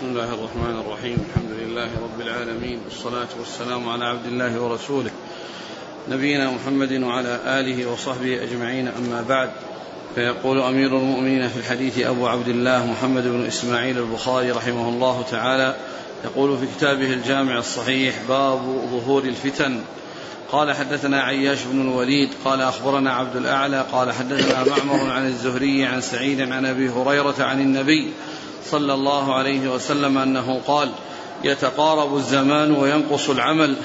بسم الله الرحمن الرحيم. الحمد لله رب العالمين. والصلاة والسلام على عبد الله ورسوله. نبينا محمد وعلى آله وصحبه أجمعين. أما بعد فيقول أمير المؤمنين في الحديث أبو عبد الله محمد بن إسماعيل البخاري رحمه الله تعالى يقول في كتابه الجامع الصحيح باب ظهور الفتن. قال حدثنا عياش بن الوليد. قال أخبرنا عبد الأعلى. قال حدثنا معمر عن الزهري عن سعيد عن أبي هريرة عن النبي صلى الله عليه وسلم أنه قال يتقارب الزمان وينقص العمل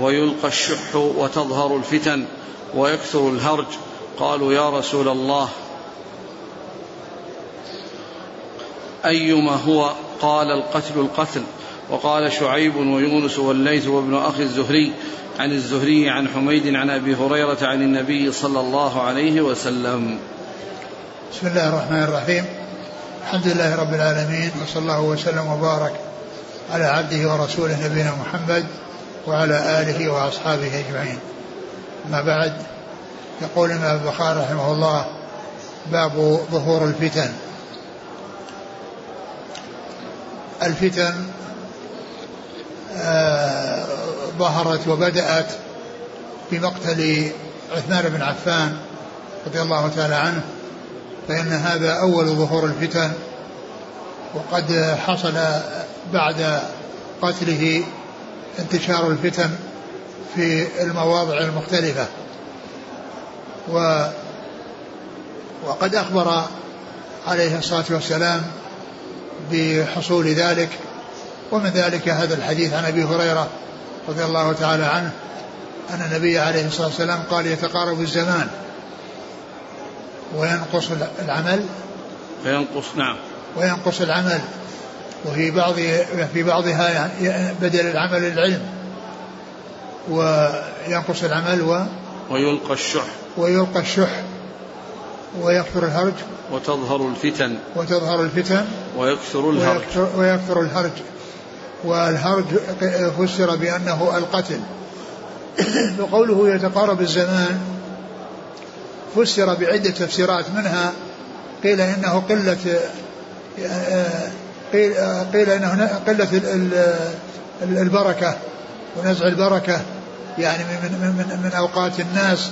ويلقى الشح وتظهر الفتن ويكثر الهرج. قالوا يا رسول الله أيما هو؟ قال القتل القتل. وقال شعيب ويونس والليث وابن أخي الزهري عن الزهري عن حميد عن أبي هريرة عن النبي صلى الله عليه وسلم. بسم الله الرحمن الرحيم. الحمد لله رب العالمين وصلى الله وسلم وبارك على عبده ورسوله نبينا محمد وعلى آله وأصحابه أجمعين. أما بعد يقول الإمام البخاري رحمه الله باب ظهور الفتن. الفتن آه ظهرت وبدأت بمقتل عثمان بن عفان رضي الله تعالى عنه فإن هذا أول ظهور الفتن وقد حصل بعد قتله انتشار الفتن في المواضع المختلفة. و وقد أخبر عليه الصلاة والسلام بحصول ذلك ومن ذلك هذا الحديث عن أبي هريرة رضي الله تعالى عنه أن النبي عليه الصلاة والسلام قال يتقارب الزمان. وينقص العمل؟ وينقص نعم. وينقص العمل. وفي بعض في بعضها يعني بدل العمل العلم. وينقص العمل و ويلقى الشح. ويلقى الشح. ويكثر الهرج. وتظهر الفتن. وتظهر الفتن. ويكثر الهرج. ويكثر, ويكثر الهرج. والهرج فسر بأنه القتل. وقوله يتقارب الزمان فسر بعدة تفسيرات منها قيل إنه قلة قيل, قيل إنه قلة البركة ونزع البركة يعني من, من, من أوقات الناس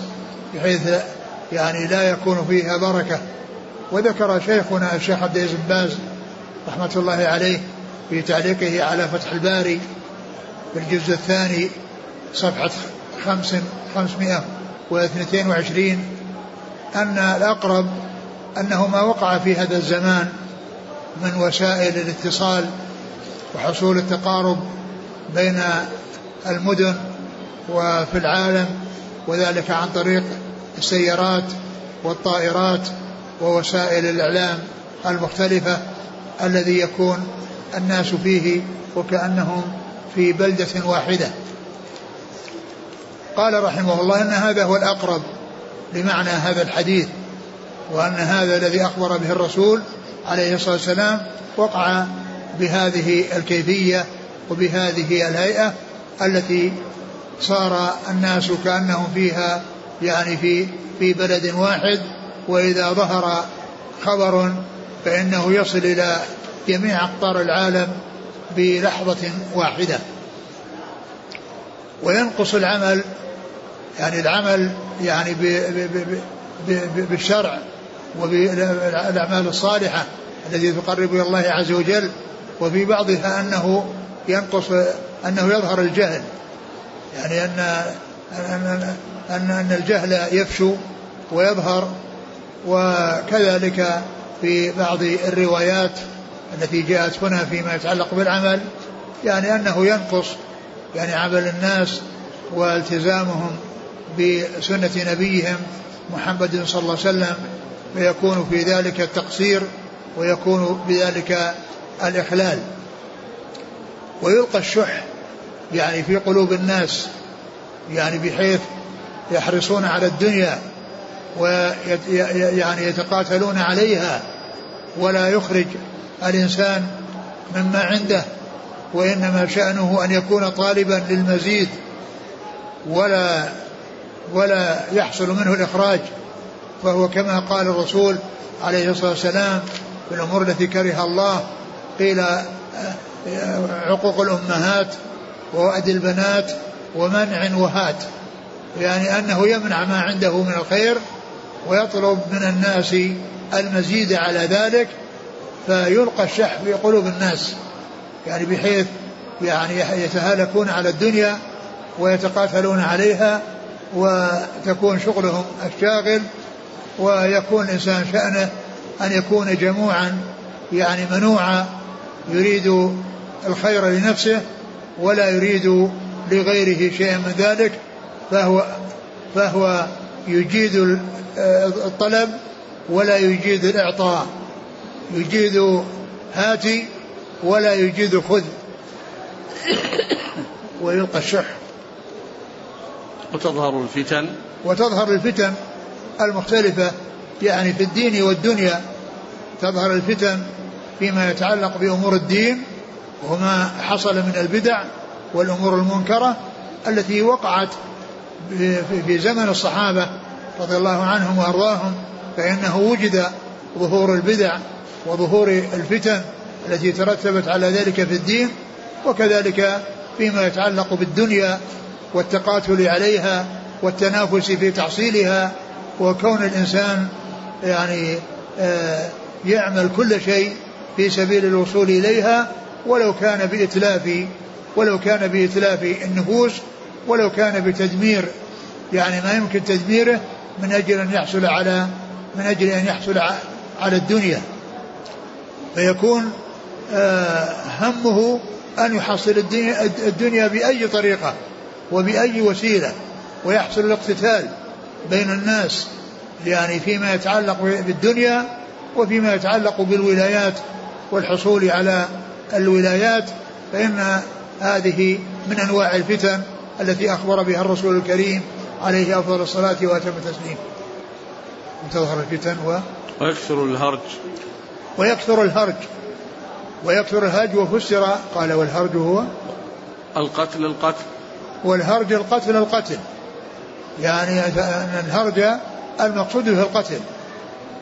بحيث يعني لا يكون فيها بركة. وذكر شيخنا الشيخ عبد العزيز باز رحمة الله عليه في تعليقه على فتح الباري في الجزء الثاني صفحة خمس خمسمائة واثنتين وعشرين أن الأقرب أنه ما وقع في هذا الزمان من وسائل الاتصال وحصول التقارب بين المدن وفي العالم وذلك عن طريق السيارات والطائرات ووسائل الإعلام المختلفة الذي يكون الناس فيه وكأنهم في بلدة واحدة. قال رحمه الله أن هذا هو الأقرب لمعنى هذا الحديث وأن هذا الذي أخبر به الرسول عليه الصلاة والسلام وقع بهذه الكيفية وبهذه الهيئة التي صار الناس كأنهم فيها يعني في في بلد واحد وإذا ظهر خبر فإنه يصل إلى جميع أقطار العالم بلحظة واحدة. وينقص العمل يعني العمل يعني بالشرع وبالأعمال الصالحة التي تقرب إلى الله عز وجل وفي بعضها أنه ينقص أنه يظهر الجهل. يعني أن أن أن, أن الجهل يفشو ويظهر وكذلك في بعض الروايات التي جاءت هنا فيما يتعلق بالعمل يعني أنه ينقص يعني عمل الناس والتزامهم بسنة نبيهم محمد صلى الله عليه وسلم فيكون في ذلك التقصير ويكون بذلك الإخلال ويلقى الشح يعني في قلوب الناس يعني بحيث يحرصون على الدنيا ويعني يتقاتلون عليها ولا يخرج الإنسان مما عنده وإنما شأنه أن يكون طالبا للمزيد ولا ولا يحصل منه الإخراج فهو كما قال الرسول عليه الصلاة والسلام في الأمور التي كره الله قيل عقوق الأمهات ووأد البنات ومنع وهات يعني أنه يمنع ما عنده من الخير ويطلب من الناس المزيد على ذلك فيلقى الشح في قلوب الناس يعني بحيث يعني يتهالكون على الدنيا ويتقاتلون عليها وتكون شغلهم الشاغل ويكون الإنسان شأنه أن يكون جموعا يعني منوعا يريد الخير لنفسه ولا يريد لغيره شيئا من ذلك فهو فهو يجيد الطلب ولا يجيد الإعطاء. يجيد هاتي ولا يجيد خذ. ويلقى الشح. وتظهر الفتن. وتظهر الفتن المختلفة يعني في الدين والدنيا. تظهر الفتن فيما يتعلق بأمور الدين وما حصل من البدع والأمور المنكرة التي وقعت في زمن الصحابة رضي الله عنهم وأرضاهم فإنه وجد ظهور البدع وظهور الفتن التي ترتبت على ذلك في الدين وكذلك فيما يتعلق بالدنيا والتقاتل عليها والتنافس في تحصيلها وكون الإنسان يعني آه، يعمل كل شيء في سبيل الوصول إليها ولو كان بإتلاف ولو كان بإتلاف النفوس ولو كان بتدمير يعني ما يمكن تدميره من أجل أن يحصل على من أجل أن يحصل على الدنيا. فيكون آه، همه أن يحصل الدنيا, الدنيا بأي طريقة. وبأي وسيلة ويحصل الاقتتال بين الناس يعني فيما يتعلق بالدنيا وفيما يتعلق بالولايات والحصول على الولايات فإن هذه من أنواع الفتن التي أخبر بها الرسول الكريم عليه أفضل الصلاة وأتم التسليم. تظهر الفتن و ويكثر الهرج. ويكثر الهرج. ويكثر الهرج وفسر قال والهرج هو القتل القتل. والهرج القتل القتل. يعني أن الهرج المقصود به القتل.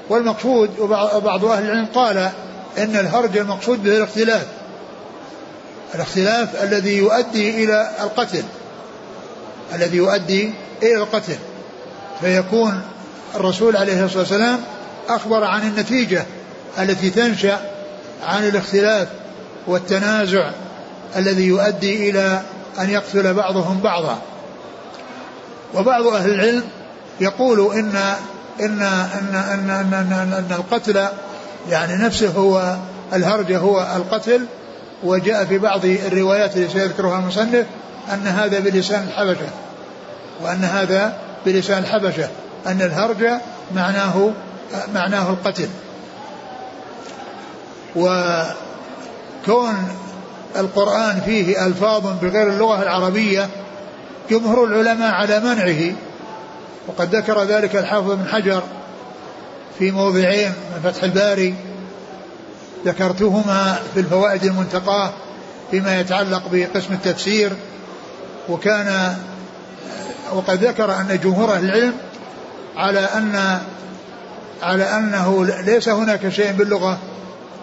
والمقصود وبعض أهل العلم قال إن الهرج المقصود به الاختلاف. الاختلاف الذي يؤدي إلى القتل. الذي يؤدي إلى القتل. فيكون الرسول عليه الصلاة والسلام أخبر عن النتيجة التي تنشأ عن الاختلاف والتنازع الذي يؤدي إلى أن يقتل بعضهم بعضا. وبعض أهل العلم يقول إن إن إن إن, إن, إن, إن القتل يعني نفسه هو الهرج هو القتل. وجاء في بعض الروايات التي سيذكرها المصنف أن هذا بلسان الحبشة. وأن هذا بلسان الحبشة. أن الهرج معناه معناه القتل. وكون القرآن فيه ألفاظ بغير اللغة العربية جمهور العلماء على منعه. وقد ذكر ذلك الحافظ بن حجر في موضعين من فتح الباري. ذكرتهما في الفوائد المنتقاة فيما يتعلق بقسم التفسير. وكان وقد ذكر أن جمهور العلم على أن على أنه ليس هناك شيء باللغة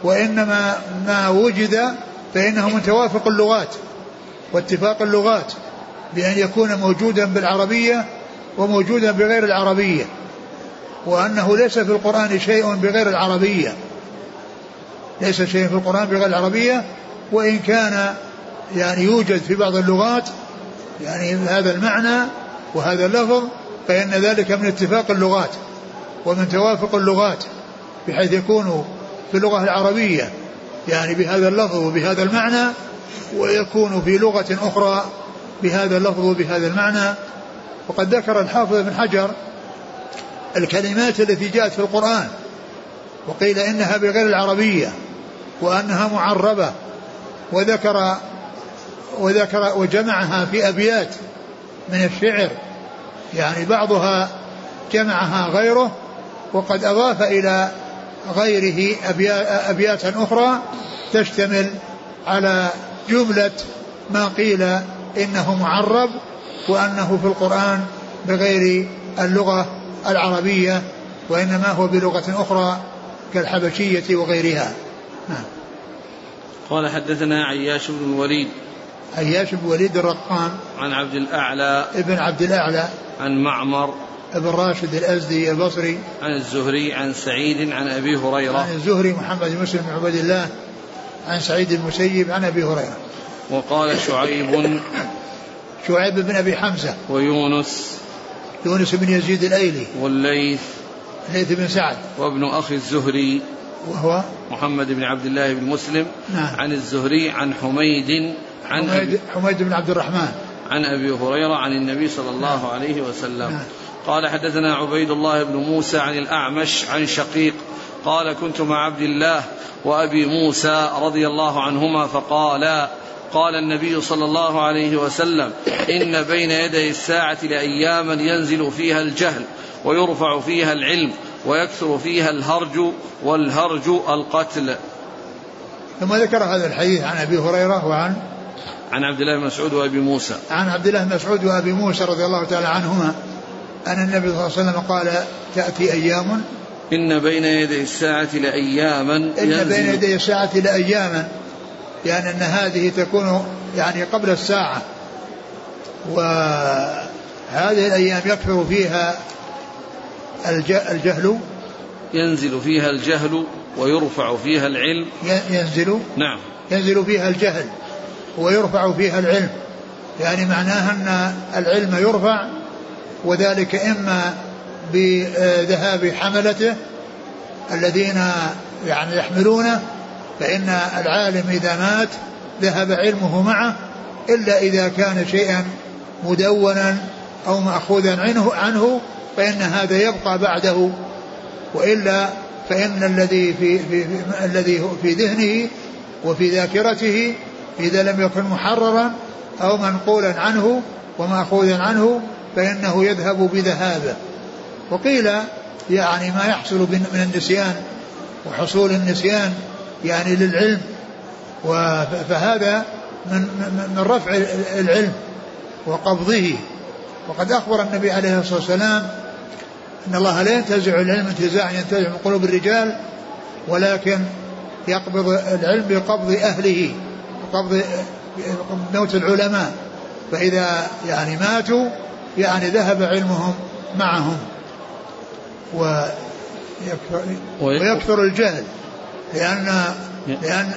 وإنما ما وجد فانه من توافق اللغات واتفاق اللغات بأن يكون موجودا بالعربية وموجودا بغير العربية وأنه ليس في القرآن شيء بغير العربية. ليس شيء في القرآن بغير العربية وإن كان يعني يوجد في بعض اللغات يعني هذا المعنى وهذا اللفظ فإن ذلك من اتفاق اللغات ومن توافق اللغات بحيث يكون في اللغة العربية. يعني بهذا اللفظ وبهذا المعنى ويكون في لغة أخرى بهذا اللفظ وبهذا المعنى. وقد ذكر الحافظ بن حجر الكلمات التي جاءت في القرآن وقيل إنها بغير العربية وأنها معربة وذكر وذكر وجمعها في أبيات من الشعر. يعني بعضها جمعها غيره وقد أضاف إلى غيره أبياتا أخرى تشتمل على جملة ما قيل إنه معرب وأنه في القرآن بغير اللغة العربية وإنما هو بلغة أخرى كالحبشية وغيرها. نعم. قال حدثنا عياش بن الوليد. عياش بن وليد الرقام عن عبد الأعلى. ابن عبد الأعلى. عن معمر. ابن راشد الأزدي البصري. عن الزهري عن سعيد عن أبي هريرة. عن الزهري محمد بن مسلم بن عبد الله عن سعيد المسيب عن أبي هريرة. وقال شعيب شعيب بن أبي حمزة. ويونس. يونس بن يزيد الأيلي. والليث. ليث بن سعد. وابن أخي الزهري. وهو؟ محمد بن عبد الله بن مسلم. نعم. عن الزهري عن حميد عن حميد, حميد بن عبد الرحمن. عن أبي هريرة عن النبي صلى الله عليه وسلم. نعم. قال حدثنا عبيد الله بن موسى عن الأعمش عن شقيق قال كنت مع عبد الله وأبي موسى رضي الله عنهما فقالا قال النبي صلى الله عليه وسلم إن بين يدي الساعة لأياما ينزل فيها الجهل ويرفع فيها العلم ويكثر فيها الهرج والهرج القتل. ثم ذكر هذا الحديث عن أبي هريرة وعن عن عبد الله بن مسعود وأبي موسى. عن عبد الله بن مسعود وأبي موسى رضي الله تعالى عنهما. أن النبي صلى الله عليه وسلم قال تأتي أيام. إن بين يدي الساعة لأياما إن بين يدي الساعة لأياما يعني أن هذه تكون يعني قبل الساعة. وهذه الأيام يكثر فيها الج- الجهل. ينزل فيها الجهل ويرفع فيها العلم. ينزل. نعم. ينزل فيها الجهل ويرفع فيها العلم. يعني معناها أن العلم يرفع وذلك إما بذهاب حملته الذين يعني يحملونه فإن العالم إذا مات ذهب علمه معه إلا إذا كان شيئا مدونا أو مأخوذا عنه عنه فإن هذا يبقى بعده. وإلا فإن الذي في, في, في الذي في ذهنه وفي ذاكرته إذا لم يكن محررا أو منقولا عنه ومأخوذا عنه فإنه يذهب بذهابه. وقيل يعني ما يحصل من النسيان وحصول النسيان يعني للعلم. فهذا من, من من رفع العلم وقبضه. وقد أخبر النبي عليه الصلاة والسلام أن الله لا ينتزع العلم انتزاعا ينتزع من قلوب الرجال ولكن يقبض العلم بقبض أهله بقبض موت العلماء. فإذا يعني ماتوا يعني ذهب علمهم معهم ويكثر, ويكثر الجهل. لأن لأن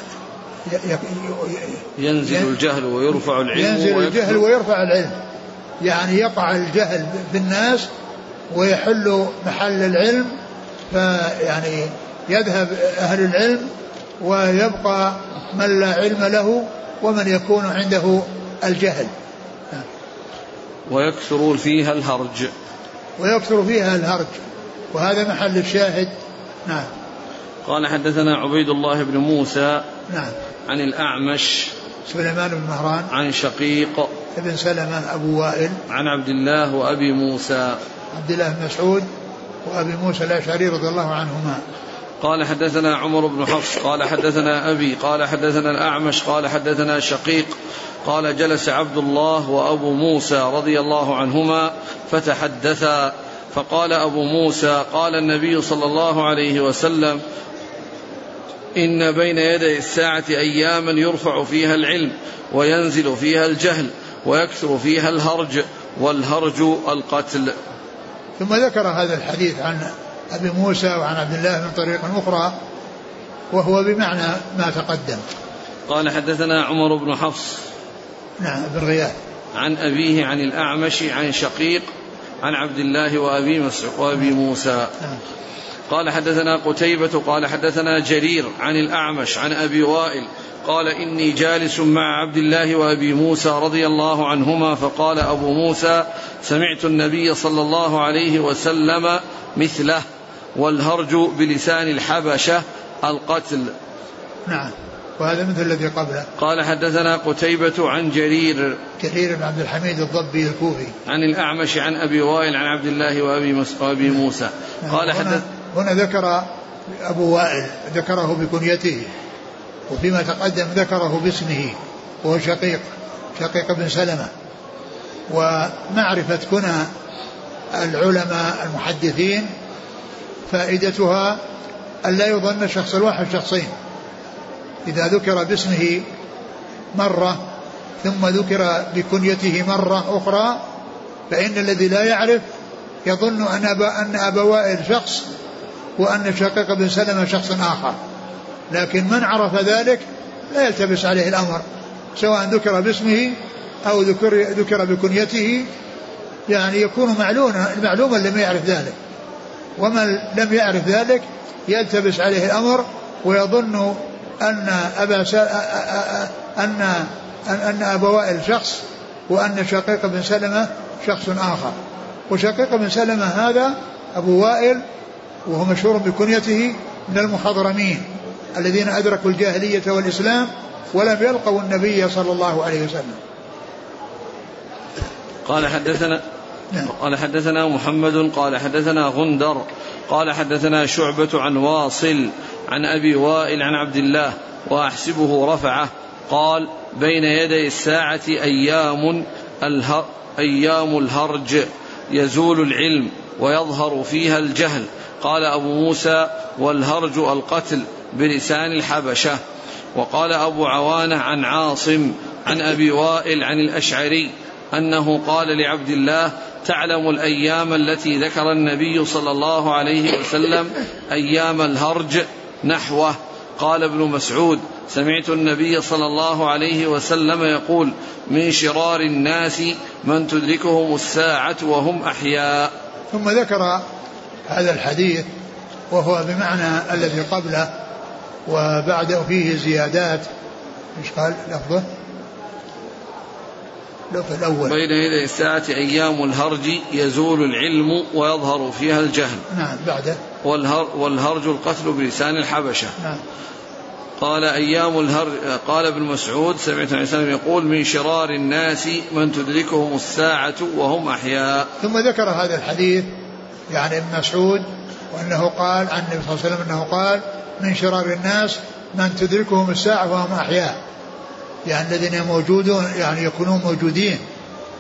ينزل الجهل ويرفع العلم ينزل الجهل ويرفع العلم. يعني يقع الجهل في الناس ويحل محل العلم فيعني يذهب أهل العلم ويبقى من لا علم له ومن يكون عنده الجهل. ويكثر فيها الهرج. ويكثر فيها الهرج. وهذا محل الشاهد. نعم. قال حدثنا عبيد الله بن موسى نعم. عن الأعمش سليمان بن مهران عن شقيق ابن سلمة أبو وائل عن عبد الله وأبي موسى. عبد الله بن مسعود وأبي موسى الأشعري رضي الله عنهما. قال حدثنا عمر بن حفص قال حدثنا أبي قال حدثنا الأعمش قال حدثنا شقيق قال جلس عبد الله وأبو موسى رضي الله عنهما فتحدثا. فقال أبو موسى قال النبي صلى الله عليه وسلم إن بين يدي الساعة أياما يرفع فيها العلم وينزل فيها الجهل ويكثر فيها الهرج والهرج القتل. ثم ذكر هذا الحديث عن أبي موسى وعن عبد الله من طريق أخرى وهو بمعنى ما تقدم. قال حدثنا عمر بن حفص نعم ابن غياث عن أبيه عن الأعمش عن شقيق عن عبد الله وأبي, مسعود وأبي موسى. نعم. قال حدثنا قتيبة قال حدثنا جرير عن الأعمش عن أبي وائل قال إني جالس مع عبد الله وأبي موسى رضي الله عنهما فقال أبو موسى سمعت النبي صلى الله عليه وسلم مثله والهرج بلسان الحبشة القتل. نعم. وهذا مثل الذي قبله. قال حدثنا قتيبة عن جرير. كثير بن عبد الحميد الضبي الكوفي. عن الأعمش عن أبي وائل عن عبد الله وأبي. وأبي موسى. قال هنا, حدث هنا ذكر أبو وائل ذكره بكنيته وفيما تقدم ذكره باسمه وهو شقيق شقيق بن سلمة. ومعرفة كنى العلماء المحدثين فائدتها أن لا يظن الشخص الواحد شخصين. إذا ذكر باسمه مرة ثم ذكر بكنيته مرة أخرى فإن الذي لا يعرف يظن أن أبا, أن أبا وائل شخص وأن شقيق بن سلمة شخص آخر. لكن من عرف ذلك لا يلتبس عليه الأمر سواء ذكر باسمه أو ذكر, ذكر بكنيته يعني يكون معلوما معلوما لم يعرف ذلك. ومن لم يعرف ذلك يلتبس عليه الأمر ويظن أن أبا أن أن أبا وائل شخص وأن شقيق بن سلمة شخص آخر. وشقيق بن سلمة هذا أبو وائل وهو مشهور بكنيته من المخضرمين الذين أدركوا الجاهلية والإسلام ولم يلقوا النبي صلى الله عليه وسلم. قال حدثنا نعم. قال حدثنا محمد قال حدثنا غندر قال حدثنا شعبة عن واصل عن أبي وائل عن عبد الله وأحسبه رفعه قال بين يدي الساعة أيام أيام الهرج يزول العلم ويظهر فيها الجهل قال أبو موسى والهرج القتل بلسان الحبشة وقال أبو عوانة عن عاصم عن أبي وائل عن الأشعري أنه قال لعبد الله تعلم الأيام التي ذكر النبي صلى الله عليه وسلم أيام الهرج نحوه. قال ابن مسعود سمعت النبي صلى الله عليه وسلم يقول من شرار الناس من تدركهم الساعة وهم أحياء. ثم ذكر هذا الحديث وهو بمعنى الذي قبله وبعد فيه زيادات. إيش قال؟ لفظه؟ في الأول. بين يدي الساعة أيام الهرج يزول العلم ويظهر فيها الجهل. نعم بعده. والهر والهرج القتل بلسان الحبشة. نعم. قال أيام الهر قال ابن مسعود سمعت النبي صلى يقول من شرار الناس من تدركهم الساعة وهم أحياء. ثم ذكر هذا الحديث يعني ابن مسعود وأنه قال عن النبي صلى الله عليه وسلم أنه قال من شرار الناس من تدركهم الساعة وهم أحياء. يعني الذين موجودون يعني يكونون موجودين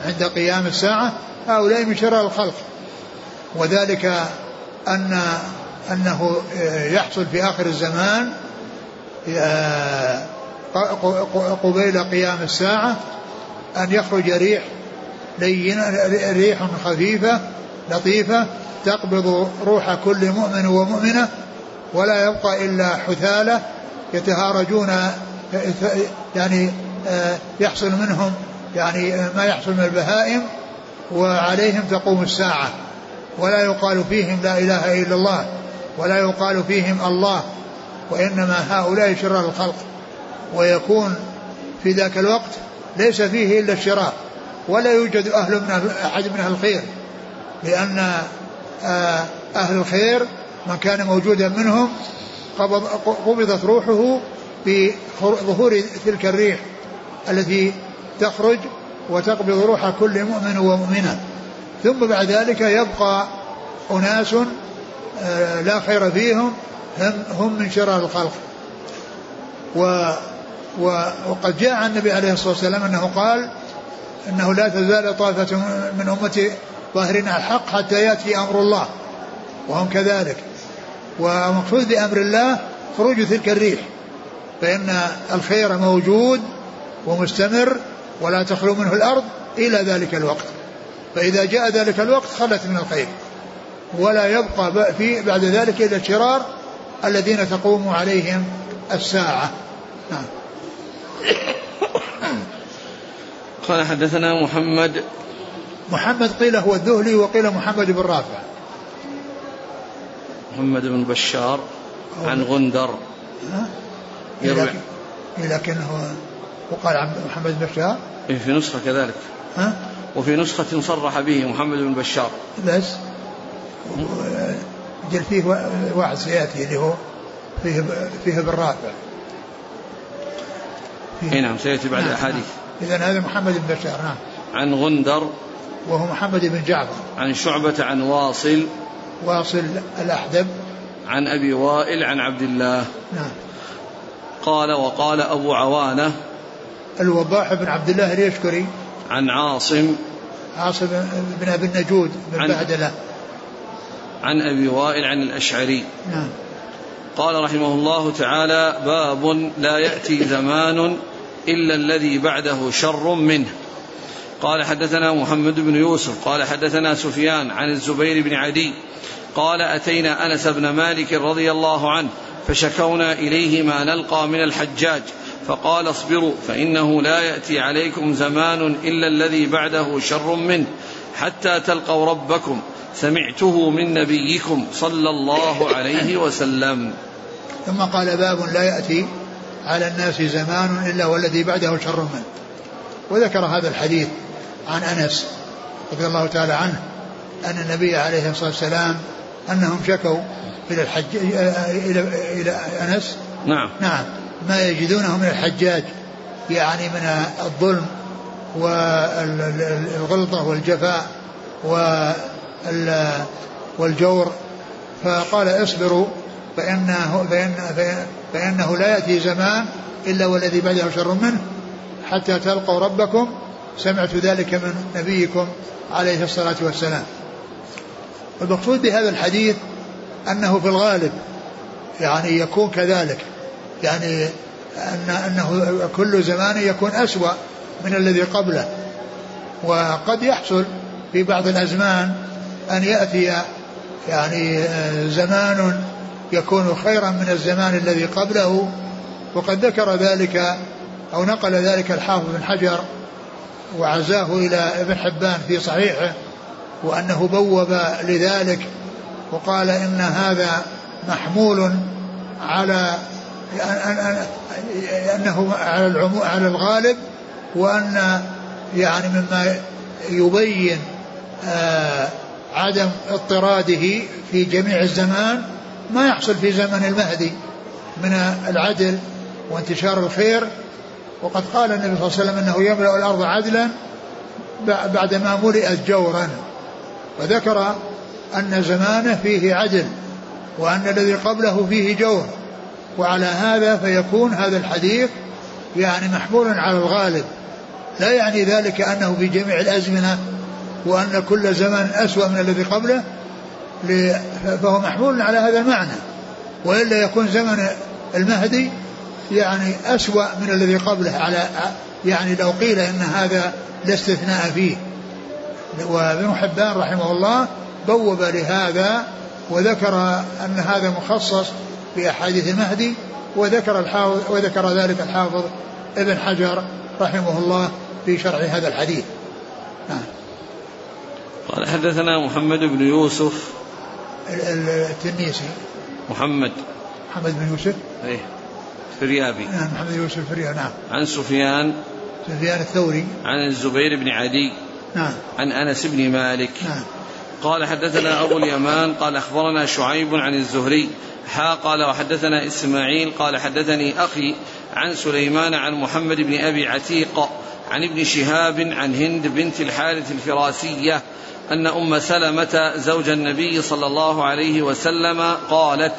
عند قيام الساعة هؤلاء من شرار الخلق. وذلك أن أنه يحصل في آخر الزمان قبيل قيام الساعة أن يخرج ريح لينة ريح خفيفة لطيفة تقبض روح كل مؤمن ومؤمنة ولا يبقى إلا حثالة يتهارجون يعني يحصل منهم يعني ما يحصل من البهائم وعليهم تقوم الساعة. ولا يقال فيهم لا إله إلا الله ولا يقال فيهم الله وإنما هؤلاء شرار الخلق. ويكون في ذاك الوقت ليس فيه إلا الشرار ولا يوجد أهل من أحد من أهل الخير لأن آه، أهل الخير من كان موجودا منهم قبضت روحه بظهور تلك الريح التي تخرج وتقبض روح كل مؤمن ومؤمنة. ثم بعد ذلك يبقى أناس آه، لا خير فيهم هم, هم من شرار الخلق. و وقد جاء عن النبي عليه الصلاة والسلام أنه قال أنه لا تزال طائفة من أمتي ظاهرين الحق حتى يأتي أمر الله وهم كذلك. ومقصود بأمر الله خروج تلك الريح. فإن الخير موجود ومستمر ولا تخلو منه الأرض إلى ذلك الوقت. فإذا جاء ذلك الوقت خلت من الخير. ولا يبقى في بعد ذلك إلا الشرار الذين تقوم عليهم الساعة. نعم. قال حدثنا محمد. محمد قيل هو الذهلي وقيل محمد بن رافع. محمد بن بشار عن غندر. يروي. لكن هو وقال عن محمد بن بشار. إيه، في نسخة كذلك. ها؟ وفي نسخة صرح به محمد بن بشار. بس. جل فيه واحد سيأتي اللي هو فيه فيه بالرافع. اي نعم سيأتي بعد نعم احاديث اذا هذا محمد بن بشار نعم. عن غندر. وهو محمد بن جعفر. عن شعبة عن واصل. واصل الأحدب. عن أبي وائل عن عبد الله. نعم. قال وقال أبو عوانة الوضاح بن عبد الله اليشكري عن عاصم عاصم بن أبي النجود بن بهدلة عن أبي وائل عن الأشعري. نعم. قال رحمه الله تعالى باب لا يأتي زمان إلا الذي بعده شر منه. قال حدثنا محمد بن يوسف قال حدثنا سفيان عن الزبير بن عدي قال أتينا أنس بن مالك رضي الله عنه فشكونا إليه ما نلقى من الحجاج فقال اصبروا فإنه لا يأتي عليكم زمان إلا الذي بعده شر منه حتى تلقوا ربكم سمعته من نبيكم صلى الله عليه وسلم. ثم قال باب لا يأتي على الناس زمان إلا والذي بعده شر منه. وذكر هذا الحديث عن أنس رضي الله تعالى عنه أن النبي عليه الصلاة والسلام أنهم شكوا إلى الحج إلى إلى أنس؟ نعم. نعم. ما يجدونه من الحجاج يعني من الظلم والغلطة والجفاء والجور. فقال اصبروا فإنه, فإن فإنه لا يأتي زمان إلا والذي بعده شر منه حتى تلقوا ربكم. سمعت ذلك من نبيكم عليه الصلاة والسلام. والمقصود بهذا الحديث أنه في الغالب يعني يكون كذلك. يعني أن أنه كل زمان يكون أسوأ من الذي قبله. وقد يحصل في بعض الأزمان أن يأتي يعني زمان يكون خيرا من الزمان الذي قبله. وقد ذكر ذلك أو نقل ذلك الحافظ بن حجر وعزاه إلى ابن حبان في صحيحه وأنه بوب لذلك وقال إن هذا محمول على أنه على العمو على الغالب وأن يعني مما يبين آه عدم اضطراده في جميع الزمان ما يحصل في زمن المهدي من العدل وانتشار الخير. وقد قال النبي صلى الله عليه وسلم إنه يملأ الأرض عدلا بعدما ملئت جورا. وذكر أن زمانه فيه عدل وأن الذي قبله فيه جور. وعلى هذا فيكون هذا الحديث يعني محمول على الغالب. لا يعني ذلك أنه في جميع الأزمنة وأن كل زمن أسوأ من الذي قبله فهو محمول على هذا المعنى. وإلا يكون زمن المهدي يعني أسوأ من الذي قبله على يعني لو قيل إن هذا لا استثناء فيه. وابن حبان رحمه الله بوب لهذا وذكر أن هذا مخصص بأحاديث المهدي وذكر الحافظ وذكر ذلك الحافظ ابن حجر رحمه الله في شرح هذا الحديث. نعم. قال حدثنا محمد بن يوسف. التنيسي. محمد. محمد بن يوسف. إيه. فريابي. نعم محمد بن يوسف الفريابي نعم. عن سفيان. سفيان الثوري. عن الزبير بن عدي. نعم. عن أنس بن مالك. نعم. قال حدثنا أبو اليمان قال أخبرنا شعيب عن الزهري حا قال وحدثنا إسماعيل قال حدثني أخي عن سليمان عن محمد بن أبي عتيق عن ابن شهاب عن هند بنت الحارث الفراسية أن أم سلمة زوج النبي صلى الله عليه وسلم قالت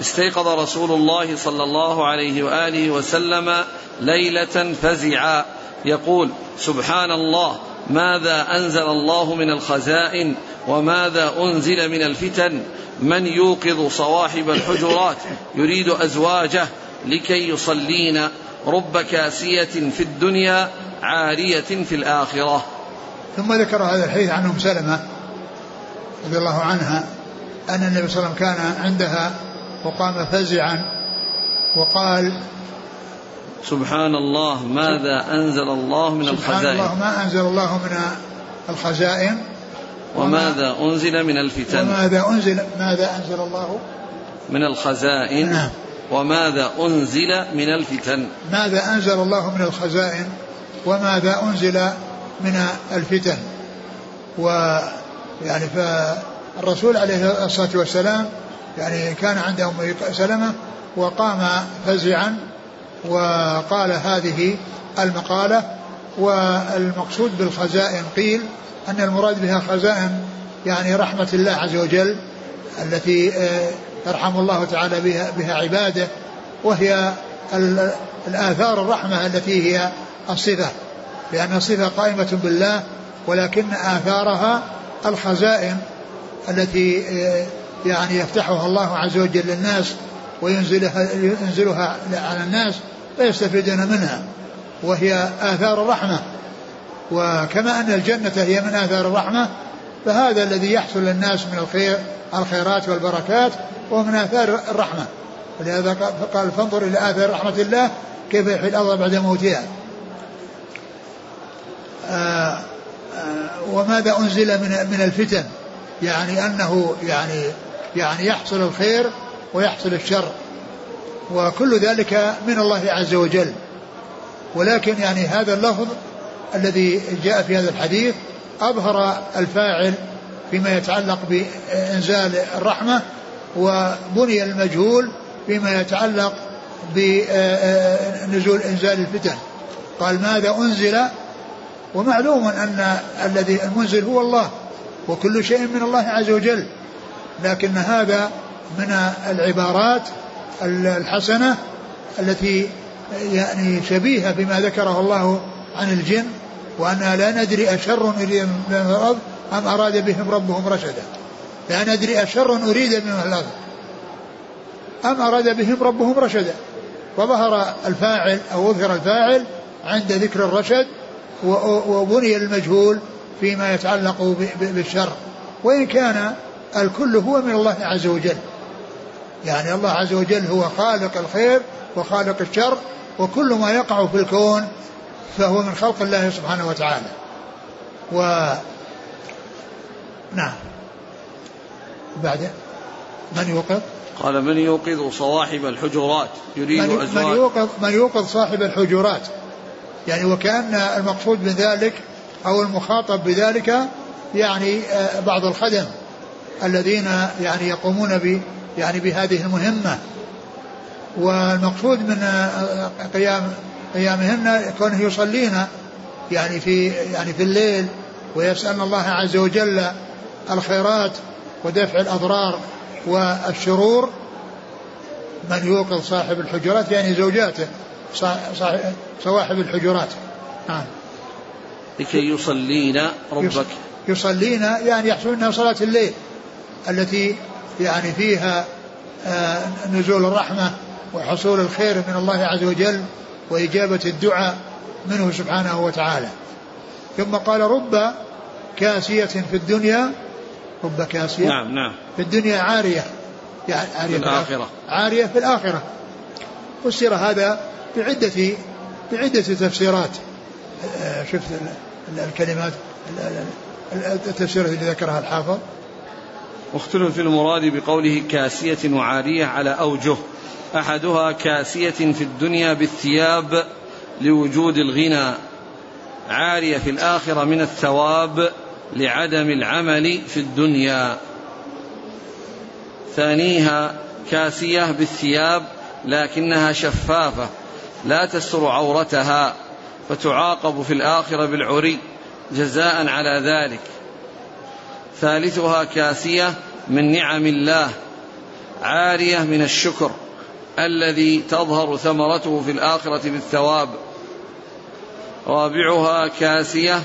استيقظ رسول الله صلى الله عليه وآله وسلم ليلة فزعا. يقول سبحان الله ماذا أنزل الله من الخزائن وماذا أنزل من الفتن؟ من يوقظ صواحب الحجرات يريد أزواجه لكي يصلين رب كاسية في الدنيا عارية في الآخرة. ثم ذكر هذا الحديث عن أم سلمة رضي الله عنها أن النبي صلى الله عليه وسلم كان عندها وقام فزعا وقال سبحان الله ماذا أنزل الله من سبحان الخزائن؟ الله ما أنزل الله من الخزائن؟ وماذا أنزل من الفتن؟ وماذا أنزل ماذا أنزل الله؟ من الخزائن؟ نعم. وماذا أنزل من الفتن؟ ماذا أنزل الله من الخزائن؟ وماذا أنزل من الفتن؟ و يعني فالرسول عليه الصلاة والسلام يعني كان عند أم سلمة وقام فزعا وقال هذه المقالة والمقصود بالخزائن. قيل أن المراد بها خزائن يعني رحمة الله عز وجل التي يرحم الله تعالى بها, بها عباده وهي الآثار الرحمة التي هي الصفة. لأن الصفة قائمة بالله ولكن آثارها الخزائن التي يعني يفتحها الله عز وجل للناس وينزلها ينزلها على الناس فيستفيدون منها وهي آثار الرحمة. وكما أن الجنة هي من آثار الرحمة فهذا الذي يحصل للناس من الخير الخيرات والبركات ومن آثار الرحمة. ولهذا قال فانظر إلى آثار رحمة الله كيف يحيي الأرض بعد موتها. آه، آه، وماذا أنزل من من الفتن؟ يعني أنه يعني يعني يحصل الخير ويحصل الشر. وكل ذلك من الله عز وجل. ولكن يعني هذا اللفظ الذي جاء في هذا الحديث أظهر الفاعل فيما يتعلق بإنزال الرحمة وبني المجهول فيما يتعلق بنزول إنزال الفتن. قال ماذا أنزل؟ ومعلوم أن الذي المنزل هو الله وكل شيء من الله عز وجل. لكن هذا من العبارات الحسنة التي يعني شبيهة بما ذكره الله عن الجن وأننا لا ندري أشر أريد من الأرض أم أراد بهم ربهم رشدا. لا ندري أشر أريد بهم الأرض أم أراد بهم ربهم رشدا. فظهر الفاعل أو أظهر الفاعل عند ذكر الرشد وبني المجهول فيما يتعلق بالشر. وإن كان الكل هو من الله عز وجل. يعني الله عز وجل هو خالق الخير وخالق الشر وكل ما يقع في الكون فهو من خلق الله سبحانه وتعالى. و نعم. بعد من يوقظ؟ قال من يوقظ صواحب الحجرات يريد من, أزواج. من يوقظ من يوقظ صاحب الحجرات. يعني وكأن المقصود من ذلك أو المخاطب بذلك يعني آه، بعض الخدم الذين يعني يقومون ب يعني بهذه المهمة. والمقصود من قيام قيامهن كونه يصلين يعني في يعني في الليل ويسألن الله عز وجل الخيرات ودفع الأضرار والشرور. من يوقظ صاحب الحجرات يعني زوجاته صواحب الحجرات. نعم. لكي يصلين ربك. يصلين يعني يحصلون صلاة الليل التي يعني فيها آه، نزول الرحمة وحصول الخير من الله عز وجل وإجابة الدعاء منه سبحانه وتعالى. ثم قال رب كاسية في الدنيا رب كاسية نعم نعم. في الدنيا عارية. يعني عارية في الآخرة. عارية في الآخرة. فسر هذا بعدة بعدة تفسيرات. آه، شفت الكلمات التفسيرات اللي ذكرها الحافظ. واختلف في المراد بقوله كاسية وعارية على أوجه. أحدها كاسية في الدنيا بالثياب لوجود الغنى. عارية في الآخرة من الثواب لعدم العمل في الدنيا. ثانيها كاسية بالثياب لكنها شفافة لا تستر عورتها فتعاقب في الآخرة بالعري جزاء على ذلك. ثالثها كاسية من نعم الله عارية من الشكر الذي تظهر ثمرته في الآخرة بالثواب. رابعها كاسية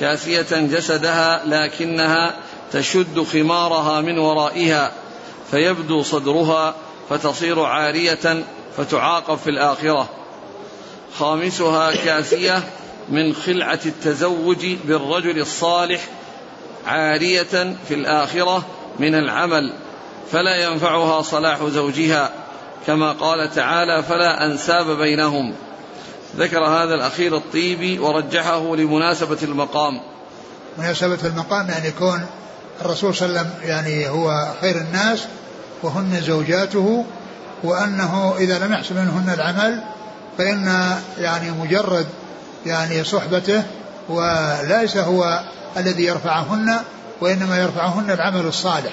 كاسية جسدها لكنها تشد خمارها من ورائها فيبدو صدرها فتصير عارية فتعاقب في الآخرة. خامسها كاسية من خلعة التزوج بالرجل الصالح عارية في الآخرة من العمل فلا ينفعها صلاح زوجها. كما قال تعالى فلا أنساب بينهم. ذكر هذا الأخير الطيبي ورجحه لمناسبة المقام. مناسبة المقام يعني كون الرسول صلى الله عليه وسلم يعني هو خير الناس وهن زوجاته وأنه إذا لم يحصل منهن العمل فإن يعني مجرد يعني صحبته وليس هو الذي يرفعهن وإنما يرفعهن العمل الصالح.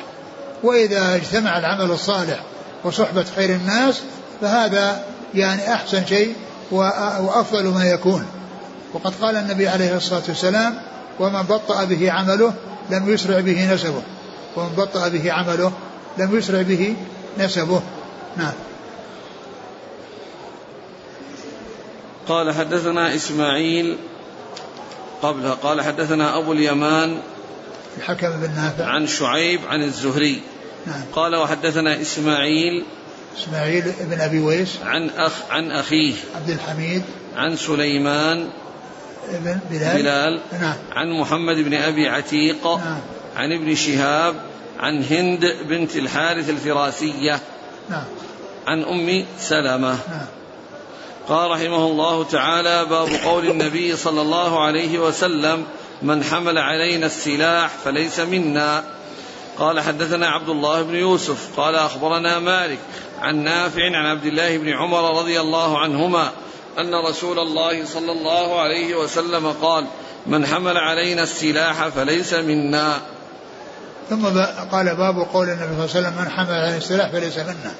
وإذا اجتمع العمل الصالح وصحبة خير الناس فهذا يعني أحسن شيء وأفضل ما يكون. وقد قال النبي عليه الصلاة والسلام ومن بطأ به عمله لم يسرع به نسبه. ومن بطأ به عمله لم يسرع به نسبه. نعم. قال حدثنا إسماعيل قبلها. قال حدثنا أبو اليمان الحكم بن نافع. عن شعيب عن الزهري. نعم. قال وحدثنا إسماعيل إسماعيل بن أبي ويس. عن أخ عن أخيه. عبد الحميد. عن سليمان بن بلال, بلال. نعم. عن محمد بن أبي عتيق. نعم. عن ابن شهاب. عن هند بنت الحارث الفراسية. نعم. عن أم سلمة. نعم. قال رحمه الله تعالى باب قول النبي صلى الله عليه وسلم من حمل علينا السلاح فليس منا قال حدثنا عبد الله بن يوسف قال أخبرنا مالك عن نافع عن عبد الله بن عمر رضي الله عنهما أن رسول الله صلى الله عليه وسلم قال من حمل علينا السلاح فليس منا ثم قال باب قول النبي صلى الله عليه وسلم من حمل علينا السلاح فليس منا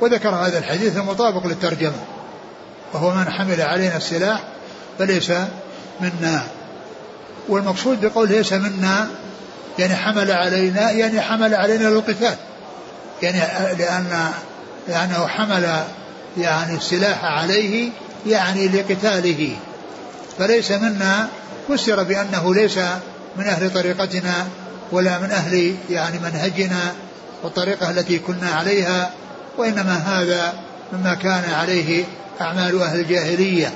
وذكر هذا الحديث المطابق للترجمة. وهو من حمل علينا السلاح فليس منا. والمقصود بقول ليس منا يعني حمل علينا يعني حمل علينا للقتال. يعني لأن لأنه حمل يعني السلاح عليه يعني لقتاله. فليس منا فسر بأنه ليس من أهل طريقتنا ولا من أهل يعني منهجنا والطريقة التي كنا عليها وإنما هذا مما كان عليه أعمال أهل الجاهلية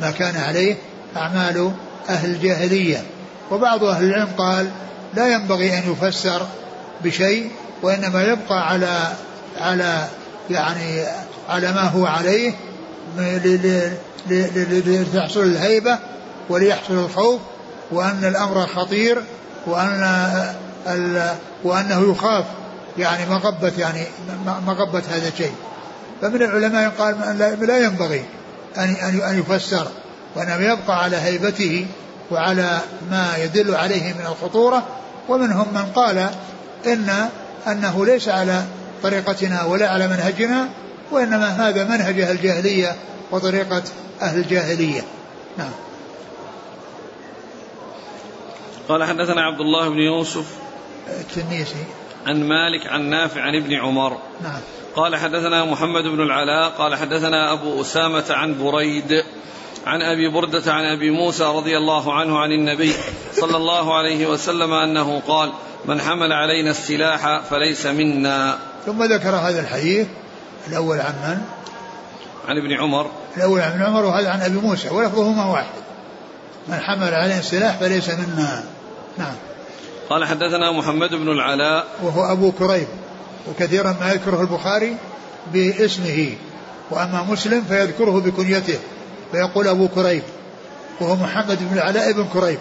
ما كان عليه أعمال أهل الجاهلية. وبعض أهل العلم قال لا ينبغي أن يفسر بشيء وإنما يبقى على على يعني على ما هو عليه لتحصل الهيبة وليحصل الخوف وأن الأمر خطير وأن وأنه يخاف يعني مغبة يعني مغبة هذا الشيء فمن العلماء قال لا ينبغي أن أن يفسر وإنما يبقى على هيبته وعلى ما يدل عليه من الخطورة. ومنهم من قال إن أنه ليس على طريقتنا ولا على منهجنا وإنما هذا منهج أهل الجاهلية وطريقة أهل الجاهلية. نعم. قال حدثنا عبد الله بن يوسف التنيسي. عن مالك عن نافع عن ابن عمر. نعم. قال حدثنا محمد بن العلاء قال حدثنا أبو أسامة عن بريد عن أبي بردة عن أبي موسى رضي الله عنه عن النبي صلى الله عليه وسلم أنه قال من حمل علينا السلاح فليس منا. ثم ذكر هذا الحديث الأول عن من؟ عن ابن عمر. الأول عن ابن عمر وهذا عن أبي موسى ولفظهما واحد. من حمل علينا السلاح فليس منا. نعم. قال حدثنا محمد بن العلاء. وهو أبو كريب. وكثيرا ما يذكره البخاري باسمه. وأما مسلم فيذكره بكنيته فيقول أبو كريب وهو محمد بن العلاء بن كريب.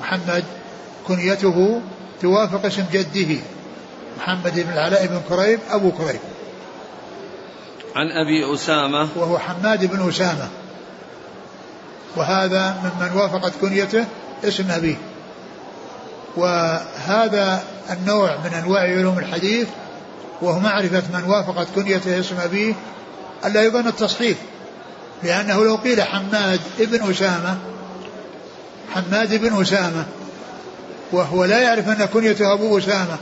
محمد كنيته توافق اسم جده محمد بن العلاء بن كريب أبو كريب. عن أبي أسامة. وهو حماد بن أسامة. وهذا ممن وافقت كنيته اسم أبيه. وهذا النوع من أنواع علوم الحديث وهو معرفة من وافقت كنيته اسم أبيه ألا يظن التصحيف لأنه لو قيل حماد ابن أسامة حماد بن أسامة وهو لا يعرف أن كنيته أبو أسامة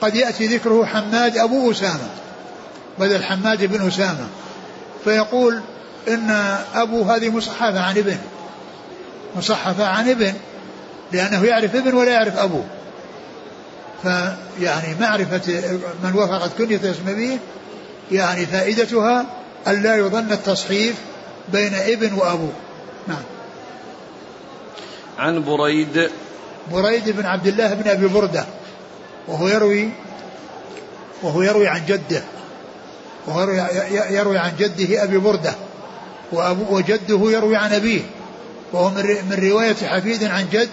قد يأتي ذكره حماد أبو أسامة بدل حماد بن أسامة فيقول إن أبو هذه مصحفة عن ابن مصحفة عن ابن لأنه يعرف ابن ولا يعرف أبوه فيعني معرفة من وفقت كنية اسم أبيه يعني فائدتها ألا يظن التصحيف بين ابن وأبوه. نعم. عن بريد. بريد بن عبد الله بن أبي بردة وهو يروي وهو يروي عن جده وهو يروي عن جده أبي بردة وأبو وجده يروي عن أبيه وهو من رواية حفيد عن جد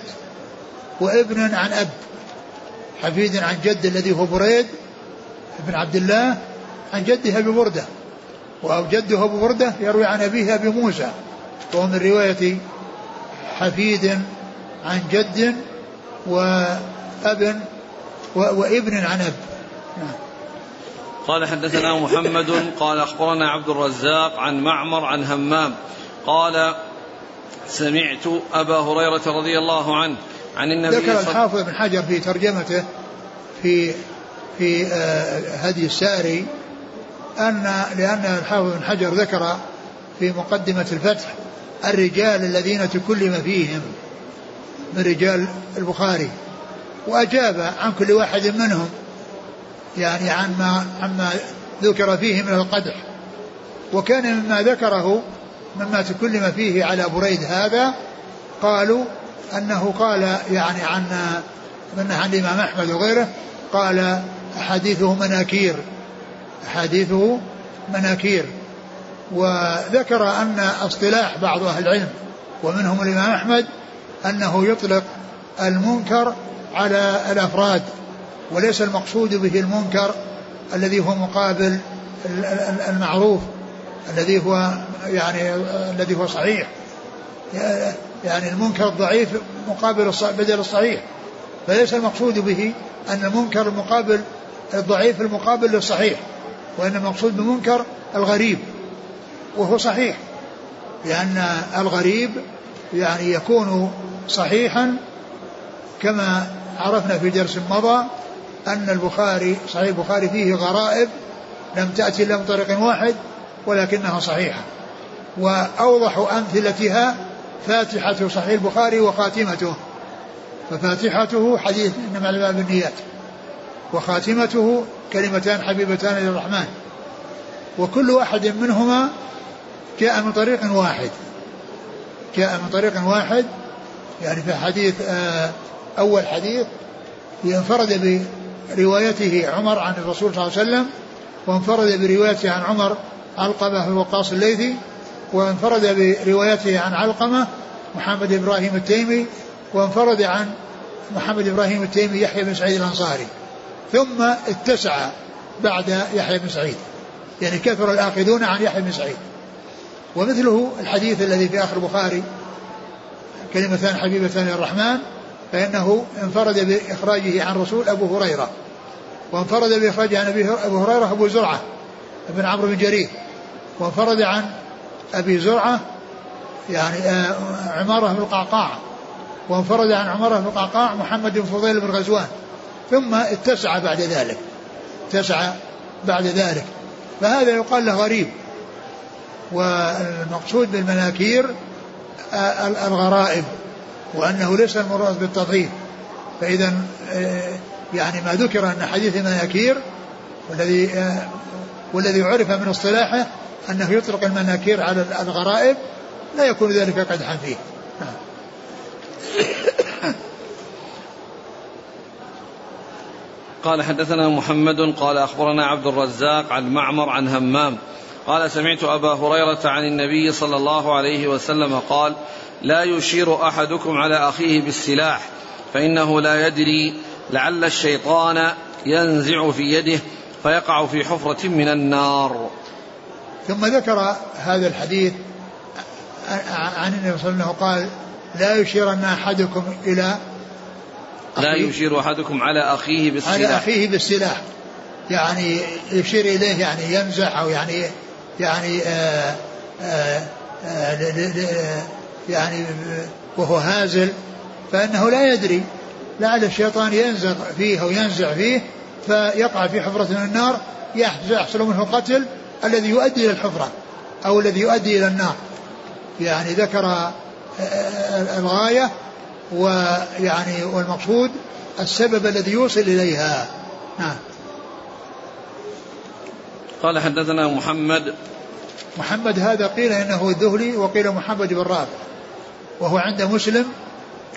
وابن عن أب. حفيد عن جد الذي هو بريد بن عبد الله عن جده أبي بردة. وجده أبو بردة يروي عن أبيه أبي موسى. وهو من رواية حفيد عن جد وأب وابن عن أب. نعم. قال حدثنا محمد قال أخبرنا عبد الرزاق عن معمر عن همام. قال سمعت أبا هريرة رضي الله عنه عن النبي ذكر الحافظ بن حجر في ترجمته في في آه، هدي الساري أن لأن الحافظ بن حجر ذكر في مقدمة الفتح الرجال الذين تكلم فيهم من رجال البخاري وأجاب عن كل واحد منهم يعني عما عما ذكر فيه من القدح وكان مما ذكره مما تكلم فيه على بريد هذا قالوا أنه قال يعني عن من عن الإمام أحمد وغيره قال أحاديثه مناكير أحاديثه مناكير. وذكر أن اصطلاح بعض أهل العلم ومنهم الإمام أحمد أنه يطلق المنكر على الأفراد وليس المقصود به المنكر الذي هو مقابل المعروف الذي هو يعني الذي هو صحيح. يعني المنكر الضعيف مقابل بدل الصحيح. فليس المقصود به أن المنكر المقابل الضعيف المقابل للصحيح وإن المقصود بمنكر الغريب وهو صحيح. لأن الغريب يعني يكون صحيحا كما عرفنا في درس مضى أن البخاري صحيح البخاري فيه غرائب لم تأتي إلا من طريق واحد ولكنها صحيحة. وأوضح أمثلتها فاتحة صحيح البخاري وخاتمته. ففاتحته حديث إنما الأعمال بالنيات وخاتمته كلمتان حبيبتان للرحمن وكل واحد منهما جاء من طريق واحد. جاء من طريق واحد. يعني في حديث آه، أول حديث انفرد بروايته عمر عن الرسول صلى الله عليه وسلم وانفرد بروايته عن عمر علقمة بن وقاص الليثي وانفرد بروايته عن علقمة محمد إبراهيم التيمي وانفرد عن محمد إبراهيم التيمي يحيى بن سعيد الأنصاري. ثم اتسع بعد يحيى بن سعيد. يعني كثر الآخذون عن يحيى بن سعيد. ومثله الحديث الذي في آخر البخاري كلمتان حبيبتان للرحمن فإنه انفرد بإخراجه عن رسول أبو هريرة. وانفرد بإخراجه عن أبو هريرة أبو زرعة بن عمرو بن جرير. وانفرد عن أبي زرعة يعني آه، عمارة بن القعقاع. وانفرد عن عمارة بن القعقاع محمد بن فضيل بن غزوان. ثم اتسع بعد ذلك. اتسع بعد ذلك. فهذا يقال له غريب. والمقصود بالمناكير آه، الغرائب. وأنه ليس المراد بالتضعيف فإذا آه، يعني ما ذكر أن حديث المناكير والذي والذي عرف من اصطلاحه أنه يطلق المناكير على الغرائب لا يكون ذلك قدحا فيه قال حدثنا محمد قال أخبرنا عبد الرزاق عن معمر عن همام. قال سمعت أبا هريرة عن النبي صلى الله عليه وسلم قال لا يشير أحدكم على أخيه بالسلاح فإنه لا يدري لعل الشيطان ينزع في يده فيقع في حفرة من النار. ثم ذكر هذا الحديث عن النبي صلى الله عليه وسلم قال لا يشيرن أحدكم إلى لا يشير أحدكم على أخيه بالسلاح. على أخيه بالسلاح. يعني يشير إليه يعني يمزح أو يعني يعني آآ آآ آآ يعني وهو هازل فإنه لا يدري. لعل الشيطان ينزغ فيه أو ينزع فيه فيقع في حفرة من النار يحصل منه القتل الذي يؤدي إلى الحفرة أو الذي يؤدي إلى النار. يعني ذكر آه، آه، الغاية ويعني والمقصود السبب الذي يوصل إليها. نعم. قال حدثنا محمد. محمد هذا قيل إنه الذهلي وقيل محمد بن رافع. وهو عند مسلم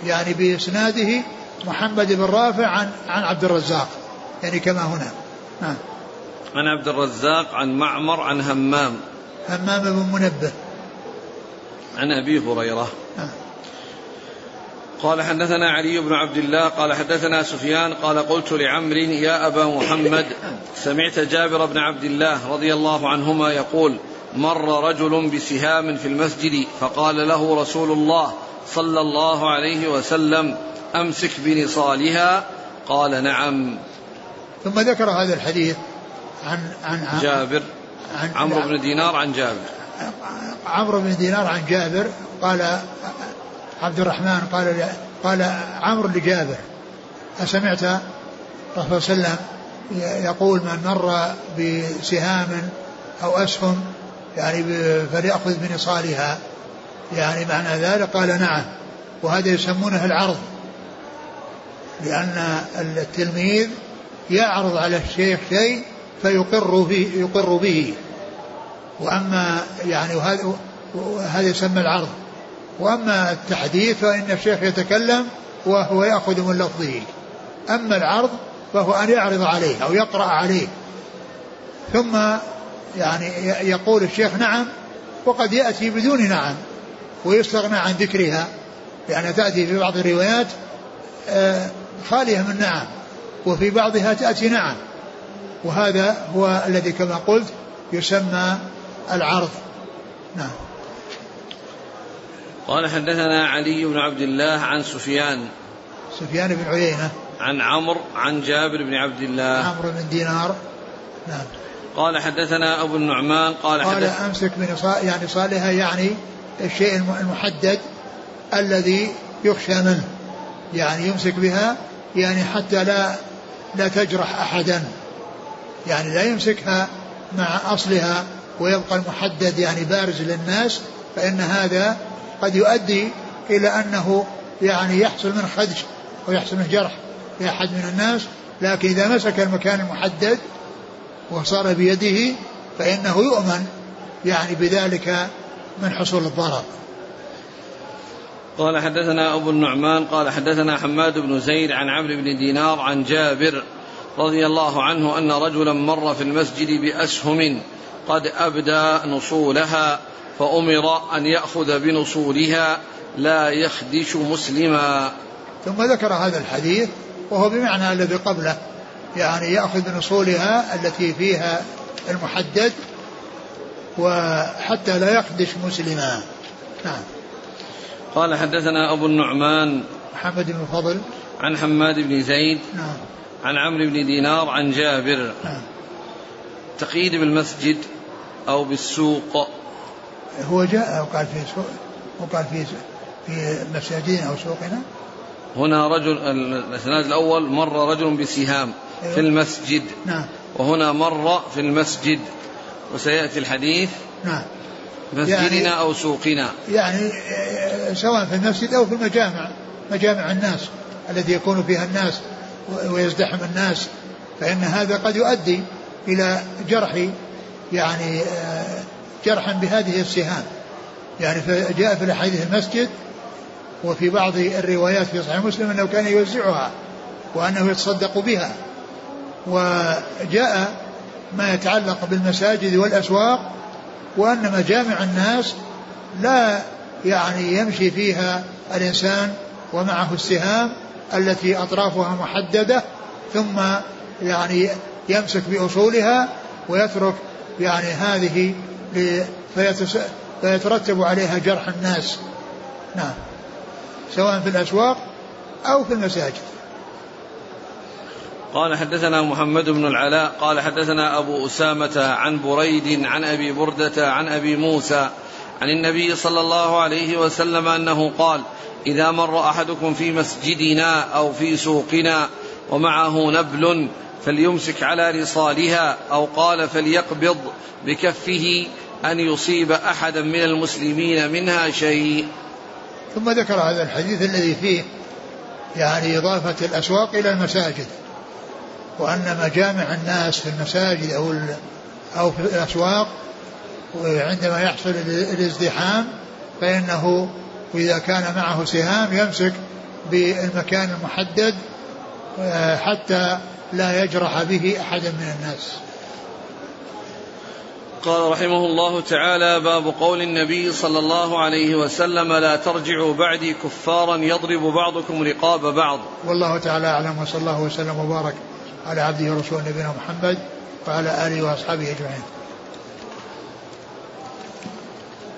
يعني بإسناده محمد بن رافع عن عن عبد الرزاق. يعني كما هنا. نعم. عن عبد الرزاق عن معمر عن همام. همام بن منبه. عن أبي هريرة. نعم قال حدثنا علي بن عبد الله قال حدثنا سفيان قال قلت لعمر يا أبا محمد سمعت جابر بن عبد الله رضي الله عنهما يقول مر رجل بسهام في المسجد فقال له رسول الله صلى الله عليه وسلم أمسك بنصالها؟ قال نعم. ثم ذكر هذا الحديث عن عن, جابر عن عمرو بن دينار عن جابر. عمرو بن دينار عن جابر قال عبد الرحمن قال قال عمرو لجابر. أسمعت الرسول صلى الله عليه وسلم يقول من مر بسهام أو أسهم يعني فليأخذ بنصالها يعني معنى ذلك قال نعم وهذا يسمونه العرض. لأن التلميذ يعرض على الشيخ شيء فيقر به يقر به. وأما يعني وهذا هذا يسمى العرض. وأما التحديث فإن الشيخ يتكلم وهو يأخذ من لفظه. أما العرض فهو أن يعرض عليه أو يقرأ عليه. ثم يعني يقول الشيخ نعم وقد يأتي بدون نعم ويستغنى عن ذكرها. يعني تأتي في بعض الروايات آه، خالية من نعم وفي بعضها تأتي نعم. وهذا هو الذي كما قلت يسمى العرض. نعم. قال حدثنا علي بن عبد الله عن سفيان. سفيان بن عيينة. عن عمرو عن جابر بن عبد الله. عمرو بن دينار. نعم. قال حدثنا أبو النعمان قال, قال حدث أمسك من يعني صالها يعني الشيء المحدد الذي يخشى منه. يعني يمسك بها يعني حتى لا لا تجرح أحدا. يعني لا يمسكها مع أصلها ويبقى المحدد يعني بارز للناس فإن هذا قد يؤدي إلى أنه يعني يحصل من خدش ويحصل من جرح لأحد من الناس لكن إذا مسك المكان المحدد وصار بيده فإنه يؤمن يعني بذلك من حصول الضرر. قال حدثنا أبو النعمان قال حدثنا حماد بن زيد عن عمرو بن دينار عن جابر رضي الله عنه أن رجلا مر في المسجد بأسهم قد أبدى نصولها فأمر أن يأخذ بنصولها لا يخدش مسلما. ثم ذكر هذا الحديث وهو بمعنى الذي قبله يعني يأخذ بنصولها التي فيها المحدد وحتى لا يخدش مسلما. نعم. قال حدثنا أبو النعمان محمد بن الفضل عن حماد بن زيد نعم. عن عمرو بن دينار عن جابر. تقييد بالمسجد أو بالسوق. هو جاء وقال في سوق وقال في في مساجدنا أو سوقنا؟ هنا رجل الإسناد الأول مر رجل بسهام أيوه. في المسجد. نعم. وهنا مر في المسجد. وسيأتي الحديث. نعم. مسجدنا يعني أو سوقنا. يعني سواء في المسجد أو في المجامع مجامع الناس التي يكون فيها الناس. ويزدحم الناس فإن هذا قد يؤدي إلى جرح يعني جرحا بهذه السهام. يعني فجاء في الأحاديث المسجد وفي بعض الروايات في صحيح مسلم إنه كان يوزعها وأنه يتصدق بها. وجاء ما يتعلق بالمساجد والأسواق وأن مجامع الناس لا يعني يمشي فيها الإنسان ومعه السهام التي أطرافها محددة ثم يعني يمسك بأصولها ويترك يعني هذه فيترتب عليها جرح الناس. نعم. سواء في الأسواق أو في المساجد. قال حدثنا محمد بن العلاء قال حدثنا أبو أسامة عن بريد عن أبي بردة عن أبي موسى عن النبي صلى الله عليه وسلم أنه قال إذا مر أحدكم في مسجدنا أو في سوقنا ومعه نبل فليمسك على رصالها أو قال فليقبض بكفه أن يصيب أحدا من المسلمين منها شيء. ثم ذكر هذا الحديث الذي فيه يعني إضافة الأسواق إلى المساجد وأن مجامع الناس في المساجد أو أو في الأسواق وعندما يحصل الازدحام فإنه إذا كان معه سهام يمسك بالمكان المحدد آه، حتى لا يجرح به أحدا من الناس. قال رحمه الله تعالى باب قول النبي صلى الله عليه وسلم لا ترجعوا بعدي كفارا يضرب بعضكم رقاب بعض. والله تعالى أعلم وصلى الله وسلم وبارك على عبده ورسوله نبينا محمد وعلى آله وأصحابه أجمعين.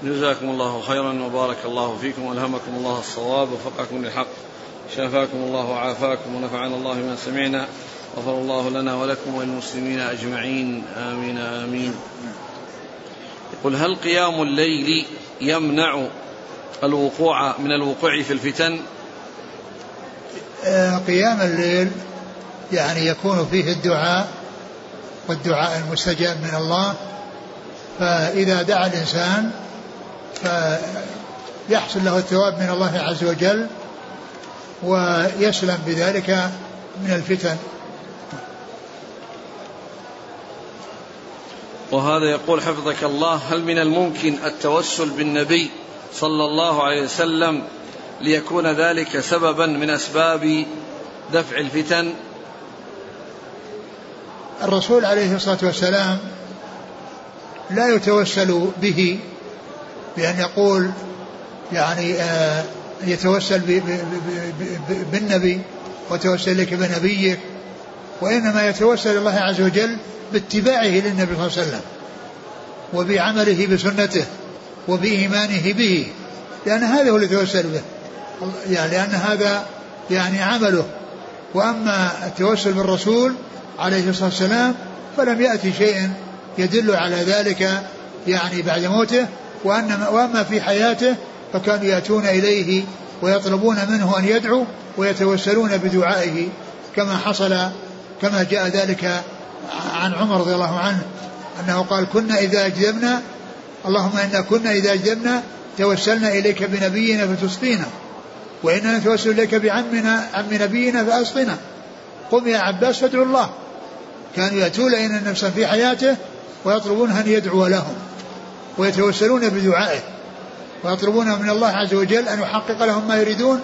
جزاكم الله خيرا وبارك الله فيكم وألهمكم الله الصواب وفقكم للحق. شافاكم الله وعافاكم ونفعنا الله بما سمعنا. غفر الله لنا ولكم وللمسلمين أجمعين. آمين آمين. قل هل قيام الليل يمنع الوقوع من الوقوع في الفتن؟ آه، قيام الليل يعني يكون فيه الدعاء والدعاء المستجاب من الله. فإذا دعا الإنسان فيحصل له الثواب من الله عز وجل ويسلم بذلك من الفتن. وهذا يقول حفظك الله هل من الممكن التوسل بالنبي صلى الله عليه وسلم ليكون ذلك سببا من أسباب دفع الفتن؟ الرسول عليه الصلاة والسلام لا يتوسل به بأن يقول يعني آه يتوسل بالنبي وتوسل لك بنبيك وإنما يتوسل الله عز وجل باتباعه للنبي صلى الله عليه وسلم وبعمله بسنته وبإيمانه به لأن هذا هو اللي يتوسل به. يعني لأن هذا يعني عمله. وأما التوسل بالرسول عليه الصلاة والسلام فلم يأتي شيء يدل على ذلك يعني بعد موته وأن وأما في حياته فكانوا يأتون إليه ويطلبون منه أن يدعو ويتوسلون بدعائه كما حصل كما جاء ذلك عن عمر رضي الله عنه أنه قال كنا إذا أجدبنا اللهم إنا كنا إذا أجدبنا توسلنا إليك بنبينا فتسقينا وإننا نتوسل إليك بعمنا عم نبينا فأسقنا. قم يا عباس فادعوا الله. كانوا يأتون إلى النبي في حياته ويطلبون أن يدعو لهم. ويتوسلون بدعائه ويطلبون من الله عز وجل أن يحقق لهم ما يريدون.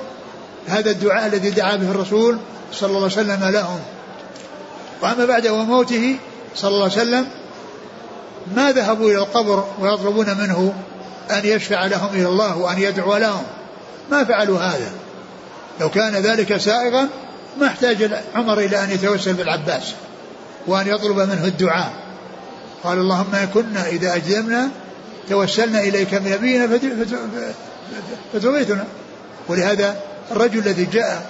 هذا الدعاء الذي دعا به الرسول صلى الله عليه وسلم لهم. وأما بعد وموته صلى الله عليه وسلم ما ذهبوا إلى القبر ويطلبون منه أن يشفع لهم إلى الله وأن يدعو لهم؟ ما فعلوا هذا. لو كان ذلك سائغا ما احتاج عمر إلى أن يتوسل بالعباس وأن يطلب منه الدعاء. قال اللهم كنا إذا أجزمنا توسلنا إليك بنبينا فتغيثنا ولهذا الرجل الذي جاء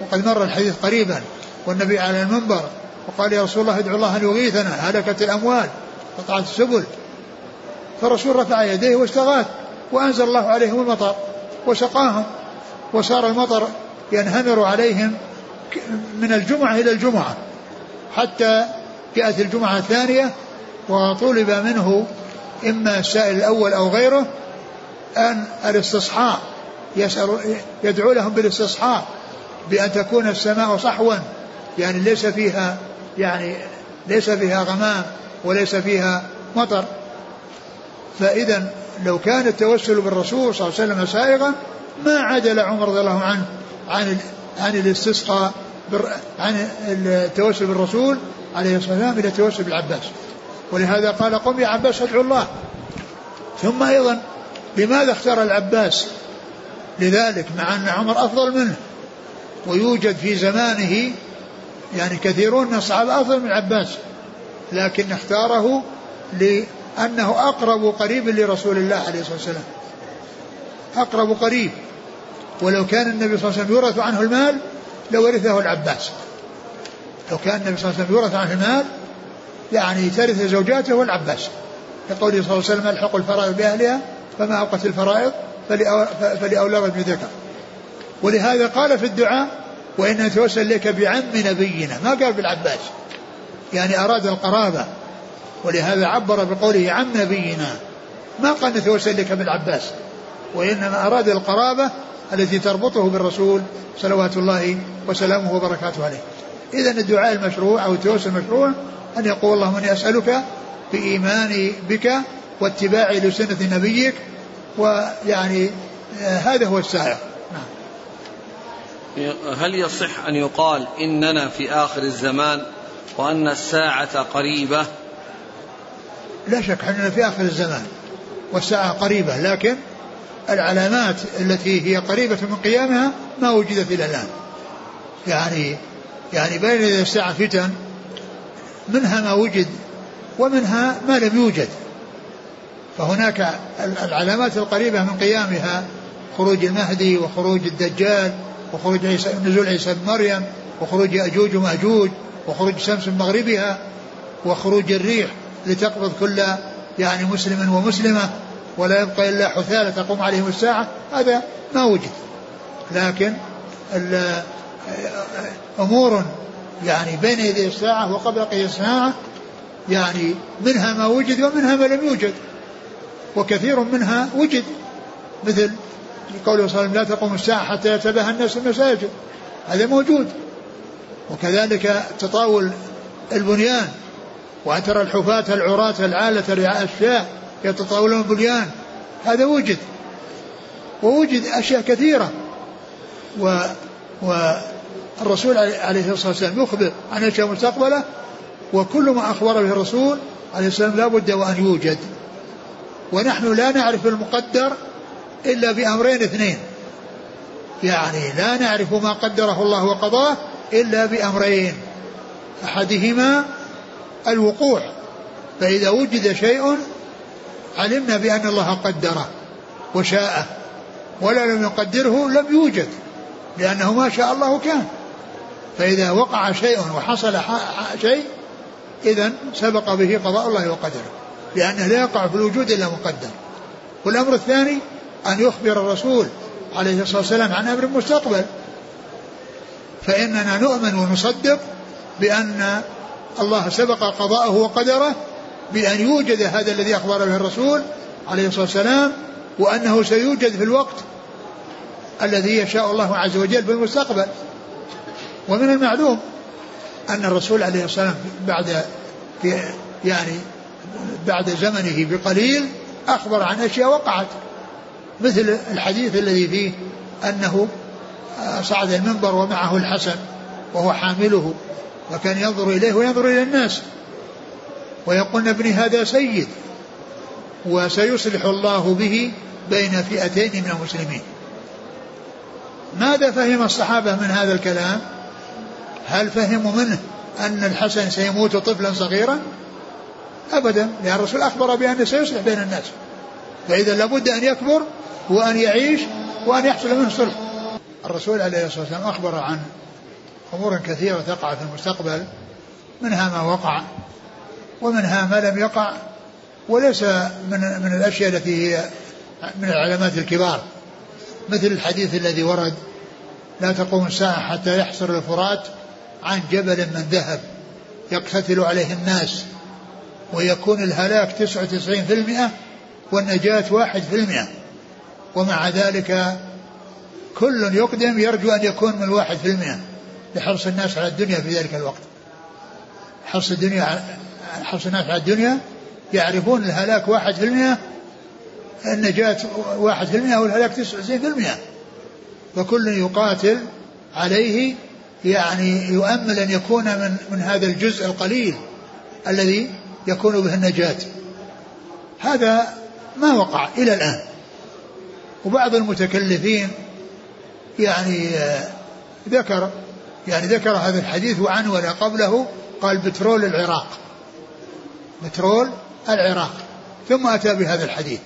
وقد مر الحديث قريبا والنبي على المنبر وقال يا رسول الله ادعو الله أن يغيثنا هلكت الأموال قطعت السبل. فالرسول رفع يديه واستغاث وأنزل الله عليهم المطر وسقاهم وصار المطر ينهمر عليهم من الجمعة إلى الجمعة حتى جاءت الجمعة الثانية وطلب منه إما السائل الأول أو غيره أن الاستصحاء يسأل يدعو لهم بالاستصحاء بأن تكون السماء صحوا يعني ليس فيها يعني ليس فيها غمام وليس فيها مطر. فإذا لو كان التوسل بالرسول صلى الله عليه وسلم سائغا ما عدل عمر رضي الله عنه عن عن الاستسقاء عن التوسل بالرسول عليه الصلاة والسلام إلى التوسل بالعباس. ولهذا قال قم يا عباس ادعو الله. ثم أيضا لماذا اختار العباس لذلك مع أن عمر أفضل منه؟ ويوجد في زمانه يعني كثيرون من الصحابة أفضل من العباس لكن اختاره لأنه أقرب قريب لرسول الله عليه الصلاة والسلام. أقرب قريب. ولو كان النبي صلى الله عليه وسلم يورث عنه المال لورثه العباس. لو كان النبي صلى الله عليه وسلم يورث عنه المال يعني ترث زوجاته والعباس. كقوله صلى الله عليه وسلم الحق الفرائض بأهلها فما اوقت الفرائض فلاولى ابن ذكر. ولهذا قال في الدعاء وإن نتوسل لك بعم نبينا. ما قال بالعباس. يعني أراد القرابة. ولهذا عبر بقوله عم نبينا. ما قال نتوسل لك بالعباس. وإنما أراد القرابة التي تربطه بالرسول صلوات الله وسلامه وبركاته عليه. إذا الدعاء المشروع أو التوسل المشروع أن يقول اللهم إني أسألك بإيماني بك واتباعي لسنة نبيك ويعني آه، هذا هو السائر نعم. هل يصح أن يقال إننا في آخر الزمان وأن الساعة قريبة؟ لا شك أننا في آخر الزمان والساعة قريبة لكن العلامات التي هي قريبة من قيامها ما وجدت إلى الآن. يعني يعني بين الساعة فتن منها ما وجد ومنها ما لم يوجد. فهناك العلامات القريبة من قيامها خروج المهدي وخروج الدجال وخروج عيسى نزول عيسى بن مريم وخروج يأجوج ومأجوج وخروج شمس من مغربها وخروج الريح لتقبض كل يعني مسلم ومسلمة ولا يبقى إلا حثالة تقوم عليهم الساعة هذا ما وجد. لكن أمور يعني بين يدي الساعة وقبل قيام الساعة يعني منها ما وجد ومنها ما لم يوجد. وكثير منها وجد مثل قوله صلى الله عليه وسلم لا تقوم الساعة حتى يتباهى الناس المساجد. هذا موجود. وكذلك تطاول البنيان وأن ترى الحفاة العراة العالة رعاء الشاة يتطاولون بنيان هذا وجد. ووجد أشياء كثيرة. و والرسول عليه الصلاة والسلام يخبر عن أشياء مستقبلة وكل ما أخبر به الرسول عليه السلام لا بد وأن يوجد. ونحن لا نعرف المقدر إلا بأمرين اثنين. يعني لا نعرف ما قدره الله وقضاه إلا بأمرين. أحدهما الوقوع. فإذا وجد شيء علمنا بأن الله قدره وشاءه ولا لم يقدره لم يوجد لأنه ما شاء الله كان. فإذا وقع شيء وحصل شيء إذا سبق به قضاء الله وقدره لأنه لا يقع في الوجود إلا مقدر. والأمر الثاني أن يخبر الرسول عليه الصلاة والسلام عن أمر مستقبل. فإننا نؤمن ونصدق بأن الله سبق قضاءه وقدره بأن يوجد هذا الذي أخبر به الرسول عليه الصلاة والسلام وأنه سيوجد في الوقت الذي يشاء الله عز وجل في المستقبل. ومن المعلوم أن الرسول عليه الصلاة والسلام بعد يعني بعد زمنه بقليل أخبر عن أشياء وقعت مثل الحديث الذي فيه أنه صعد المنبر ومعه الحسن وهو حامله وكان ينظر إليه وينظر إلى الناس ويقول ابني هذا سيد وسيصلح الله به بين فئتين من المسلمين. ماذا فهم الصحابة من هذا الكلام؟ هل فهموا منه أن الحسن سيموت طفلا صغيرا؟ أبدا. لأن الرسول أخبر بأنه سيصلح بين الناس. فإذا لابد أن يكبر وأن يعيش وأن يحصل منه صلح. الرسول عليه الصلاة والسلام أخبر عن أمور كثيرة تقع في المستقبل. منها ما وقع ومنها ما لم يقع. وليس من من الأشياء التي هي من العلامات الكبار. مثل الحديث الذي ورد لا تقوم الساعة حتى يحصر الفرات عن جبل من ذهب يقتتل عليه الناس ويكون الهلاك تسعة وتسعين في المئة والنجاة واحد في المئة. ومع ذلك كل يقدم يرجو أن يكون من الواحد في المئة لحرص الناس على الدنيا في ذلك الوقت. حرص الدنيا حرص الناس على الدنيا يعرفون الهلاك واحد في المئة النجاة واحد في المئة والهلاك تسعة في المئة. فكل يقاتل عليه يعني يؤمل أن يكون من, من هذا الجزء القليل الذي يكون به النجاة. هذا ما وقع إلى الآن. وبعض المتكلفين يعني ذكر يعني ذكر هذا الحديث وعنون قبله قال بترول العراق. بترول العراق. ثم أتى بهذا الحديث.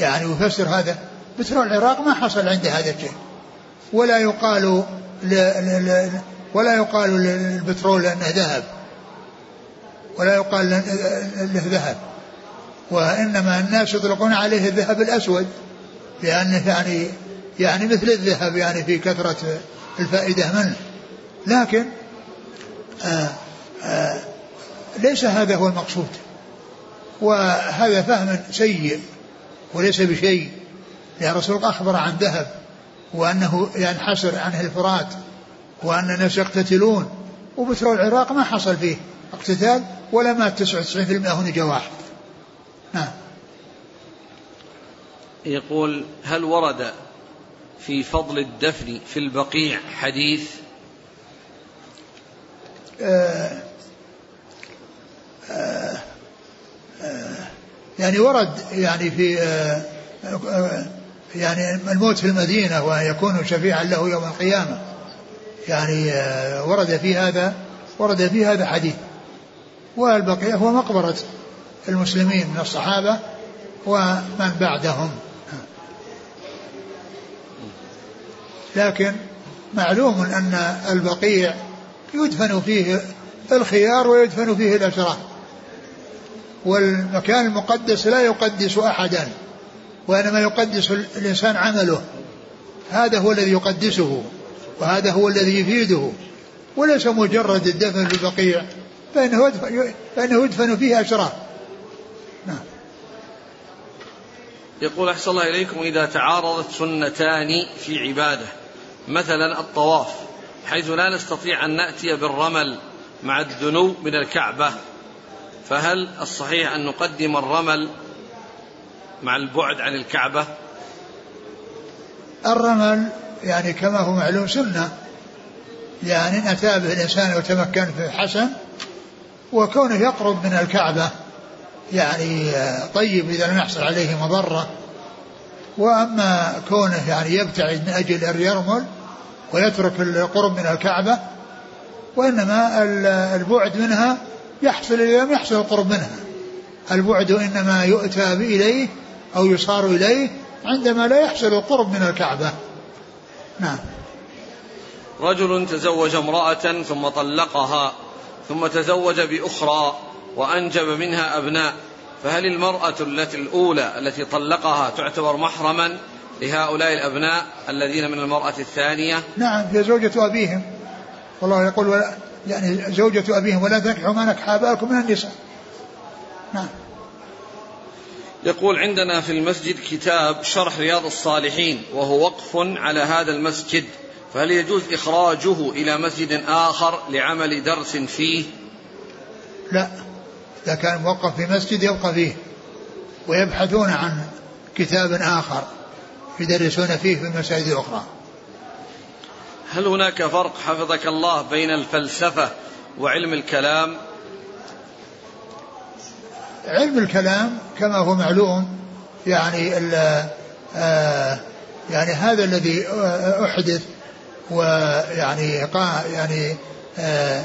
يعني يفسر هذا. بترول العراق ما حصل عنده هذا الشيء. ولا يقال ولا يقال للبترول لأنه ذهب. ولا يقال له ذهب. وإنما الناس يطلقون عليه الذهب الأسود لأنه يعني يعني مثل الذهب يعني في كثرة الفائدة منه. لكن آآ آآ ليس هذا هو المقصود. وهذا فهم سيء وليس بشيء. لأن الرسول أخبر عن ذهب. وأنه ينحسر عنه الفرات وأن الناس يقتتلون. وبترول العراق ما حصل فيه اقتتال ولا مات 99% هنا واحد نعم. يقول هل ورد في فضل الدفن في البقيع حديث؟ آه آه آه يعني ورد يعني في آه آه يعني الموت في المدينة وأن يكون شفيعا له يوم القيامة. يعني آه ورد في هذا ورد في هذا حديث. والبقيع هو مقبرة المسلمين من الصحابة ومن بعدهم. لكن معلوم أن البقيع يدفن فيه الخيار ويدفن فيه الأشرار والمكان المقدس لا يقدس أحدا. وإنما يقدس الإنسان عمله. هذا هو الذي يقدسه وهذا هو الذي يفيده. وليس مجرد الدفن في البقيع فإنه يدفن, فإنه يدفن فيه أشرار. نعم. يقول أحسن الله إليكم إذا تعارضت سنتان في عبادة مثلا الطواف حيث لا نستطيع أن نأتي بالرمل مع الدنو من الكعبة فهل الصحيح أن نقدم الرمل مع البعد عن الكعبة؟ الرمل يعني كما هو معلوم سنة. يعني إن أتى به الإنسان وتمكن في حسن وكونه يقرب من الكعبة يعني طيب إذا لم يحصل عليه مضرة. وأما كونه يعني يبتعد من أجل أن يرمل ويترك القرب من الكعبة وإنما البعد منها يحصل لم يحصل القرب منها. البعد إنما يؤتى إليه أو يصار إليه عندما لا يحصل القرب من الكعبة. نعم. رجل تزوج امرأة ثم طلقها ثم تزوج بأخرى وأنجب منها أبناء فهل المرأة التي الأولى التي طلقها تعتبر محرما لهؤلاء الأبناء الذين من المرأة الثانية؟ نعم هي زوجة أبيهم. والله يقول ولا يعني زوجة أبيهم ولا تنكحوا ما نكح آباءكم من النساء. نعم. يقول عندنا في المسجد كتاب شرح رياض الصالحين وهو وقف على هذا المسجد. فهل يجوز إخراجه إلى مسجد آخر لعمل درس فيه؟ لا. إذا كان موقف في مسجد يبقى فيه ويبحثون عن كتاب آخر يدرسون فيه في المساجد الأخرى. هل هناك فرق حفظك الله بين الفلسفة وعلم الكلام؟ علم الكلام كما هو معلوم يعني آه يعني هذا الذي أحدث ويعني يعني آه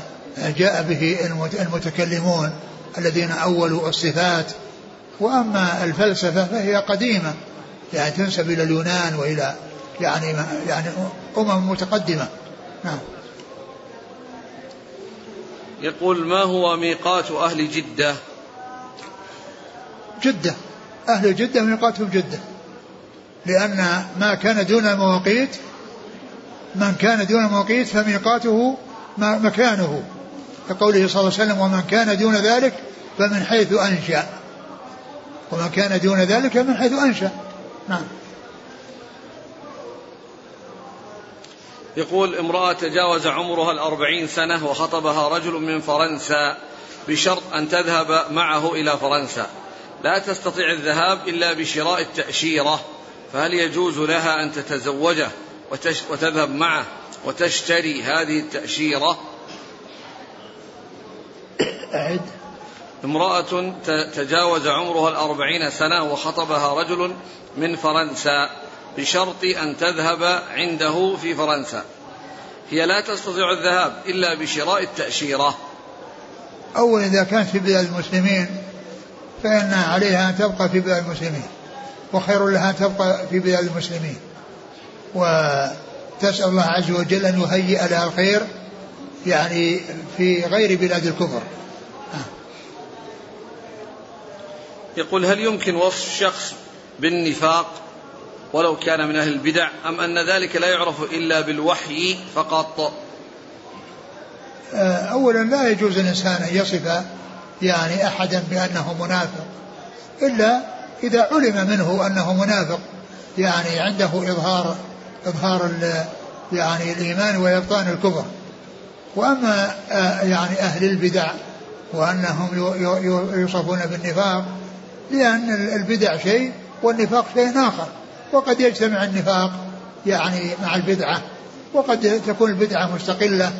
جاء به المتكلمون الذين أولوا الصفات. وأما الفلسفة فهي قديمة يعني تنسب إلى اليونان وإلى يعني يعني أمم متقدمة. نعم. يقول ما هو ميقات أهل جدة؟ جدة أهل جدة ميقاتهم جدة لأن ما كان دون المواقيت من كان دون المواقيت فميقاته مكانه. كقوله صلى الله عليه وسلم ومن كان دون ذلك فمن حيث أنشأ. ومن كان دون ذلك من حيث أنشأ. نعم. يقول امرأة تجاوز عمرها الأربعين سنة وخطبها رجل من فرنسا بشرط أن تذهب معه إلى فرنسا. لا تستطيع الذهاب إلا بشراء التأشيرة فهل يجوز لها أن تتزوجه وتذهب معه وتشتري هذه التأشيرة؟ أعد. امرأة تجاوز عمرها الأربعين سنة وخطبها رجل من فرنسا بشرط أن تذهب عنده في فرنسا. هي لا تستطيع الذهاب إلا بشراء التأشيرة. أولا إذا كانت في بلاد المسلمين فإن عليها أن تبقى في بلاد المسلمين وخير لها أن تبقى في بلاد المسلمين. وتسأل الله عز وجل أن يهيئ لها الخير يعني في غير بلاد الكفر. يقول هل يمكن وصف شخص بالنفاق ولو كان من أهل البدع أم أن ذلك لا يعرف إلا بالوحي فقط؟ آه، أولا لا يجوز الإنسان أن يصف يعني أحدا بأنه منافق. إلا إذا علم منه أنه منافق يعني عنده إظهار إظهار يعني الإيمان وإبطان الكفر. وأما آه، يعني أهل البدع وأنهم يوصفون بالنفاق لأن البدع شيء والنفاق شيء آخر. وقد يجتمع النفاق يعني مع البدعة. وقد تكون البدعة مستقلة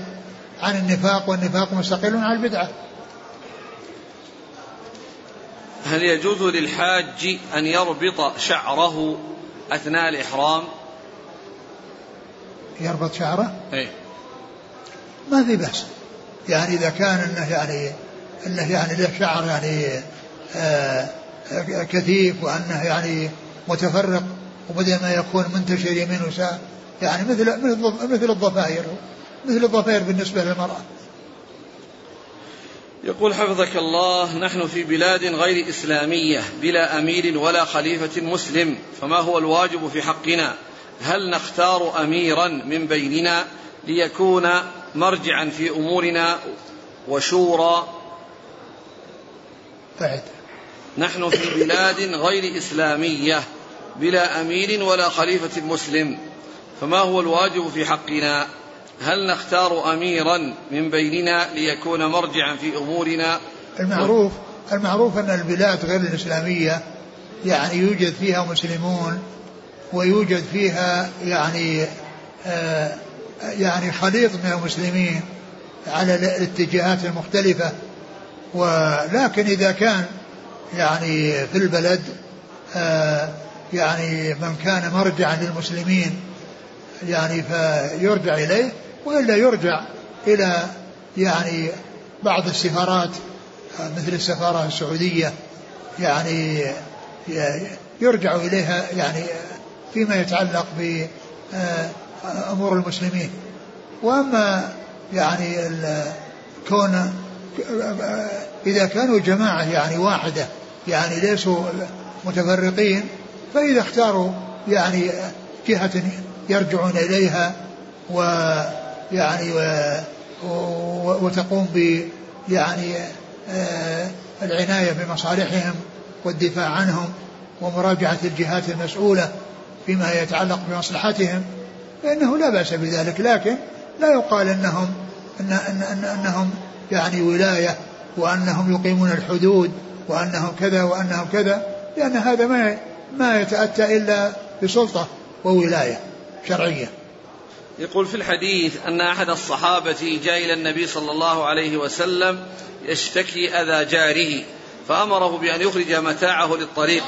عن النفاق والنفاق مستقل عن البدعة. هل يجوز للحاج أن يربط شعره أثناء الإحرام؟ يربط شعره؟ إيه. ما في بأس. يعني إذا كان أنه يعني أنه يعني له شعر يعني آه كثيف وأنه يعني متفرق وبدل ما يكون منتشر يمين وساء يعني مثل مثل مثل الضفائر مثل الضفائر بالنسبة للمرأة. يقول حفظك الله نحن في بلاد غير إسلامية بلا أمير ولا خليفة مسلم فما هو الواجب في حقنا؟ هل نختار أميرا من بيننا ليكون مرجعا في أمورنا وشورى؟ بعد. نحن في بلاد غير إسلامية بلا أمير ولا خليفة مسلم فما هو الواجب في حقنا؟ هل نختار أميرا من بيننا ليكون مرجعا في أمورنا؟ المعروف المعروف أن البلاد غير الإسلامية يعني يوجد فيها مسلمون ويوجد فيها يعني آه يعني خليط من المسلمين على الاتجاهات المختلفة. ولكن إذا كان يعني في البلد آه يعني من كان مرجعا للمسلمين يعني فيرجع إليه وإلا يرجع إلى يعني بعض السفارات مثل السفارة السعودية يعني يرجع إليها يعني فيما يتعلق بأمور المسلمين. وأما يعني كون إذا كانوا جماعة يعني واحدة يعني ليسوا متفرقين فإذا اختاروا يعني جهة يرجعون إليها ويعني وتقوم ب يعني آه، العناية بمصالحهم والدفاع عنهم ومراجعة الجهات المسؤولة فيما يتعلق بمصلحتهم فإنه لا بأس بذلك. لكن لا يقال أنهم إن إن إن أنهم يعني ولاية وأنهم يقيمون الحدود وأنهم كذا وأنهم كذا لأن هذا ما ما يتأتى إلا بسلطة وولاية شرعية. يقول في الحديث أن أحد الصحابة جاء إلى النبي صلى الله عليه وسلم يشتكي أذى جاره فأمره بأن يخرج متاعه للطريق.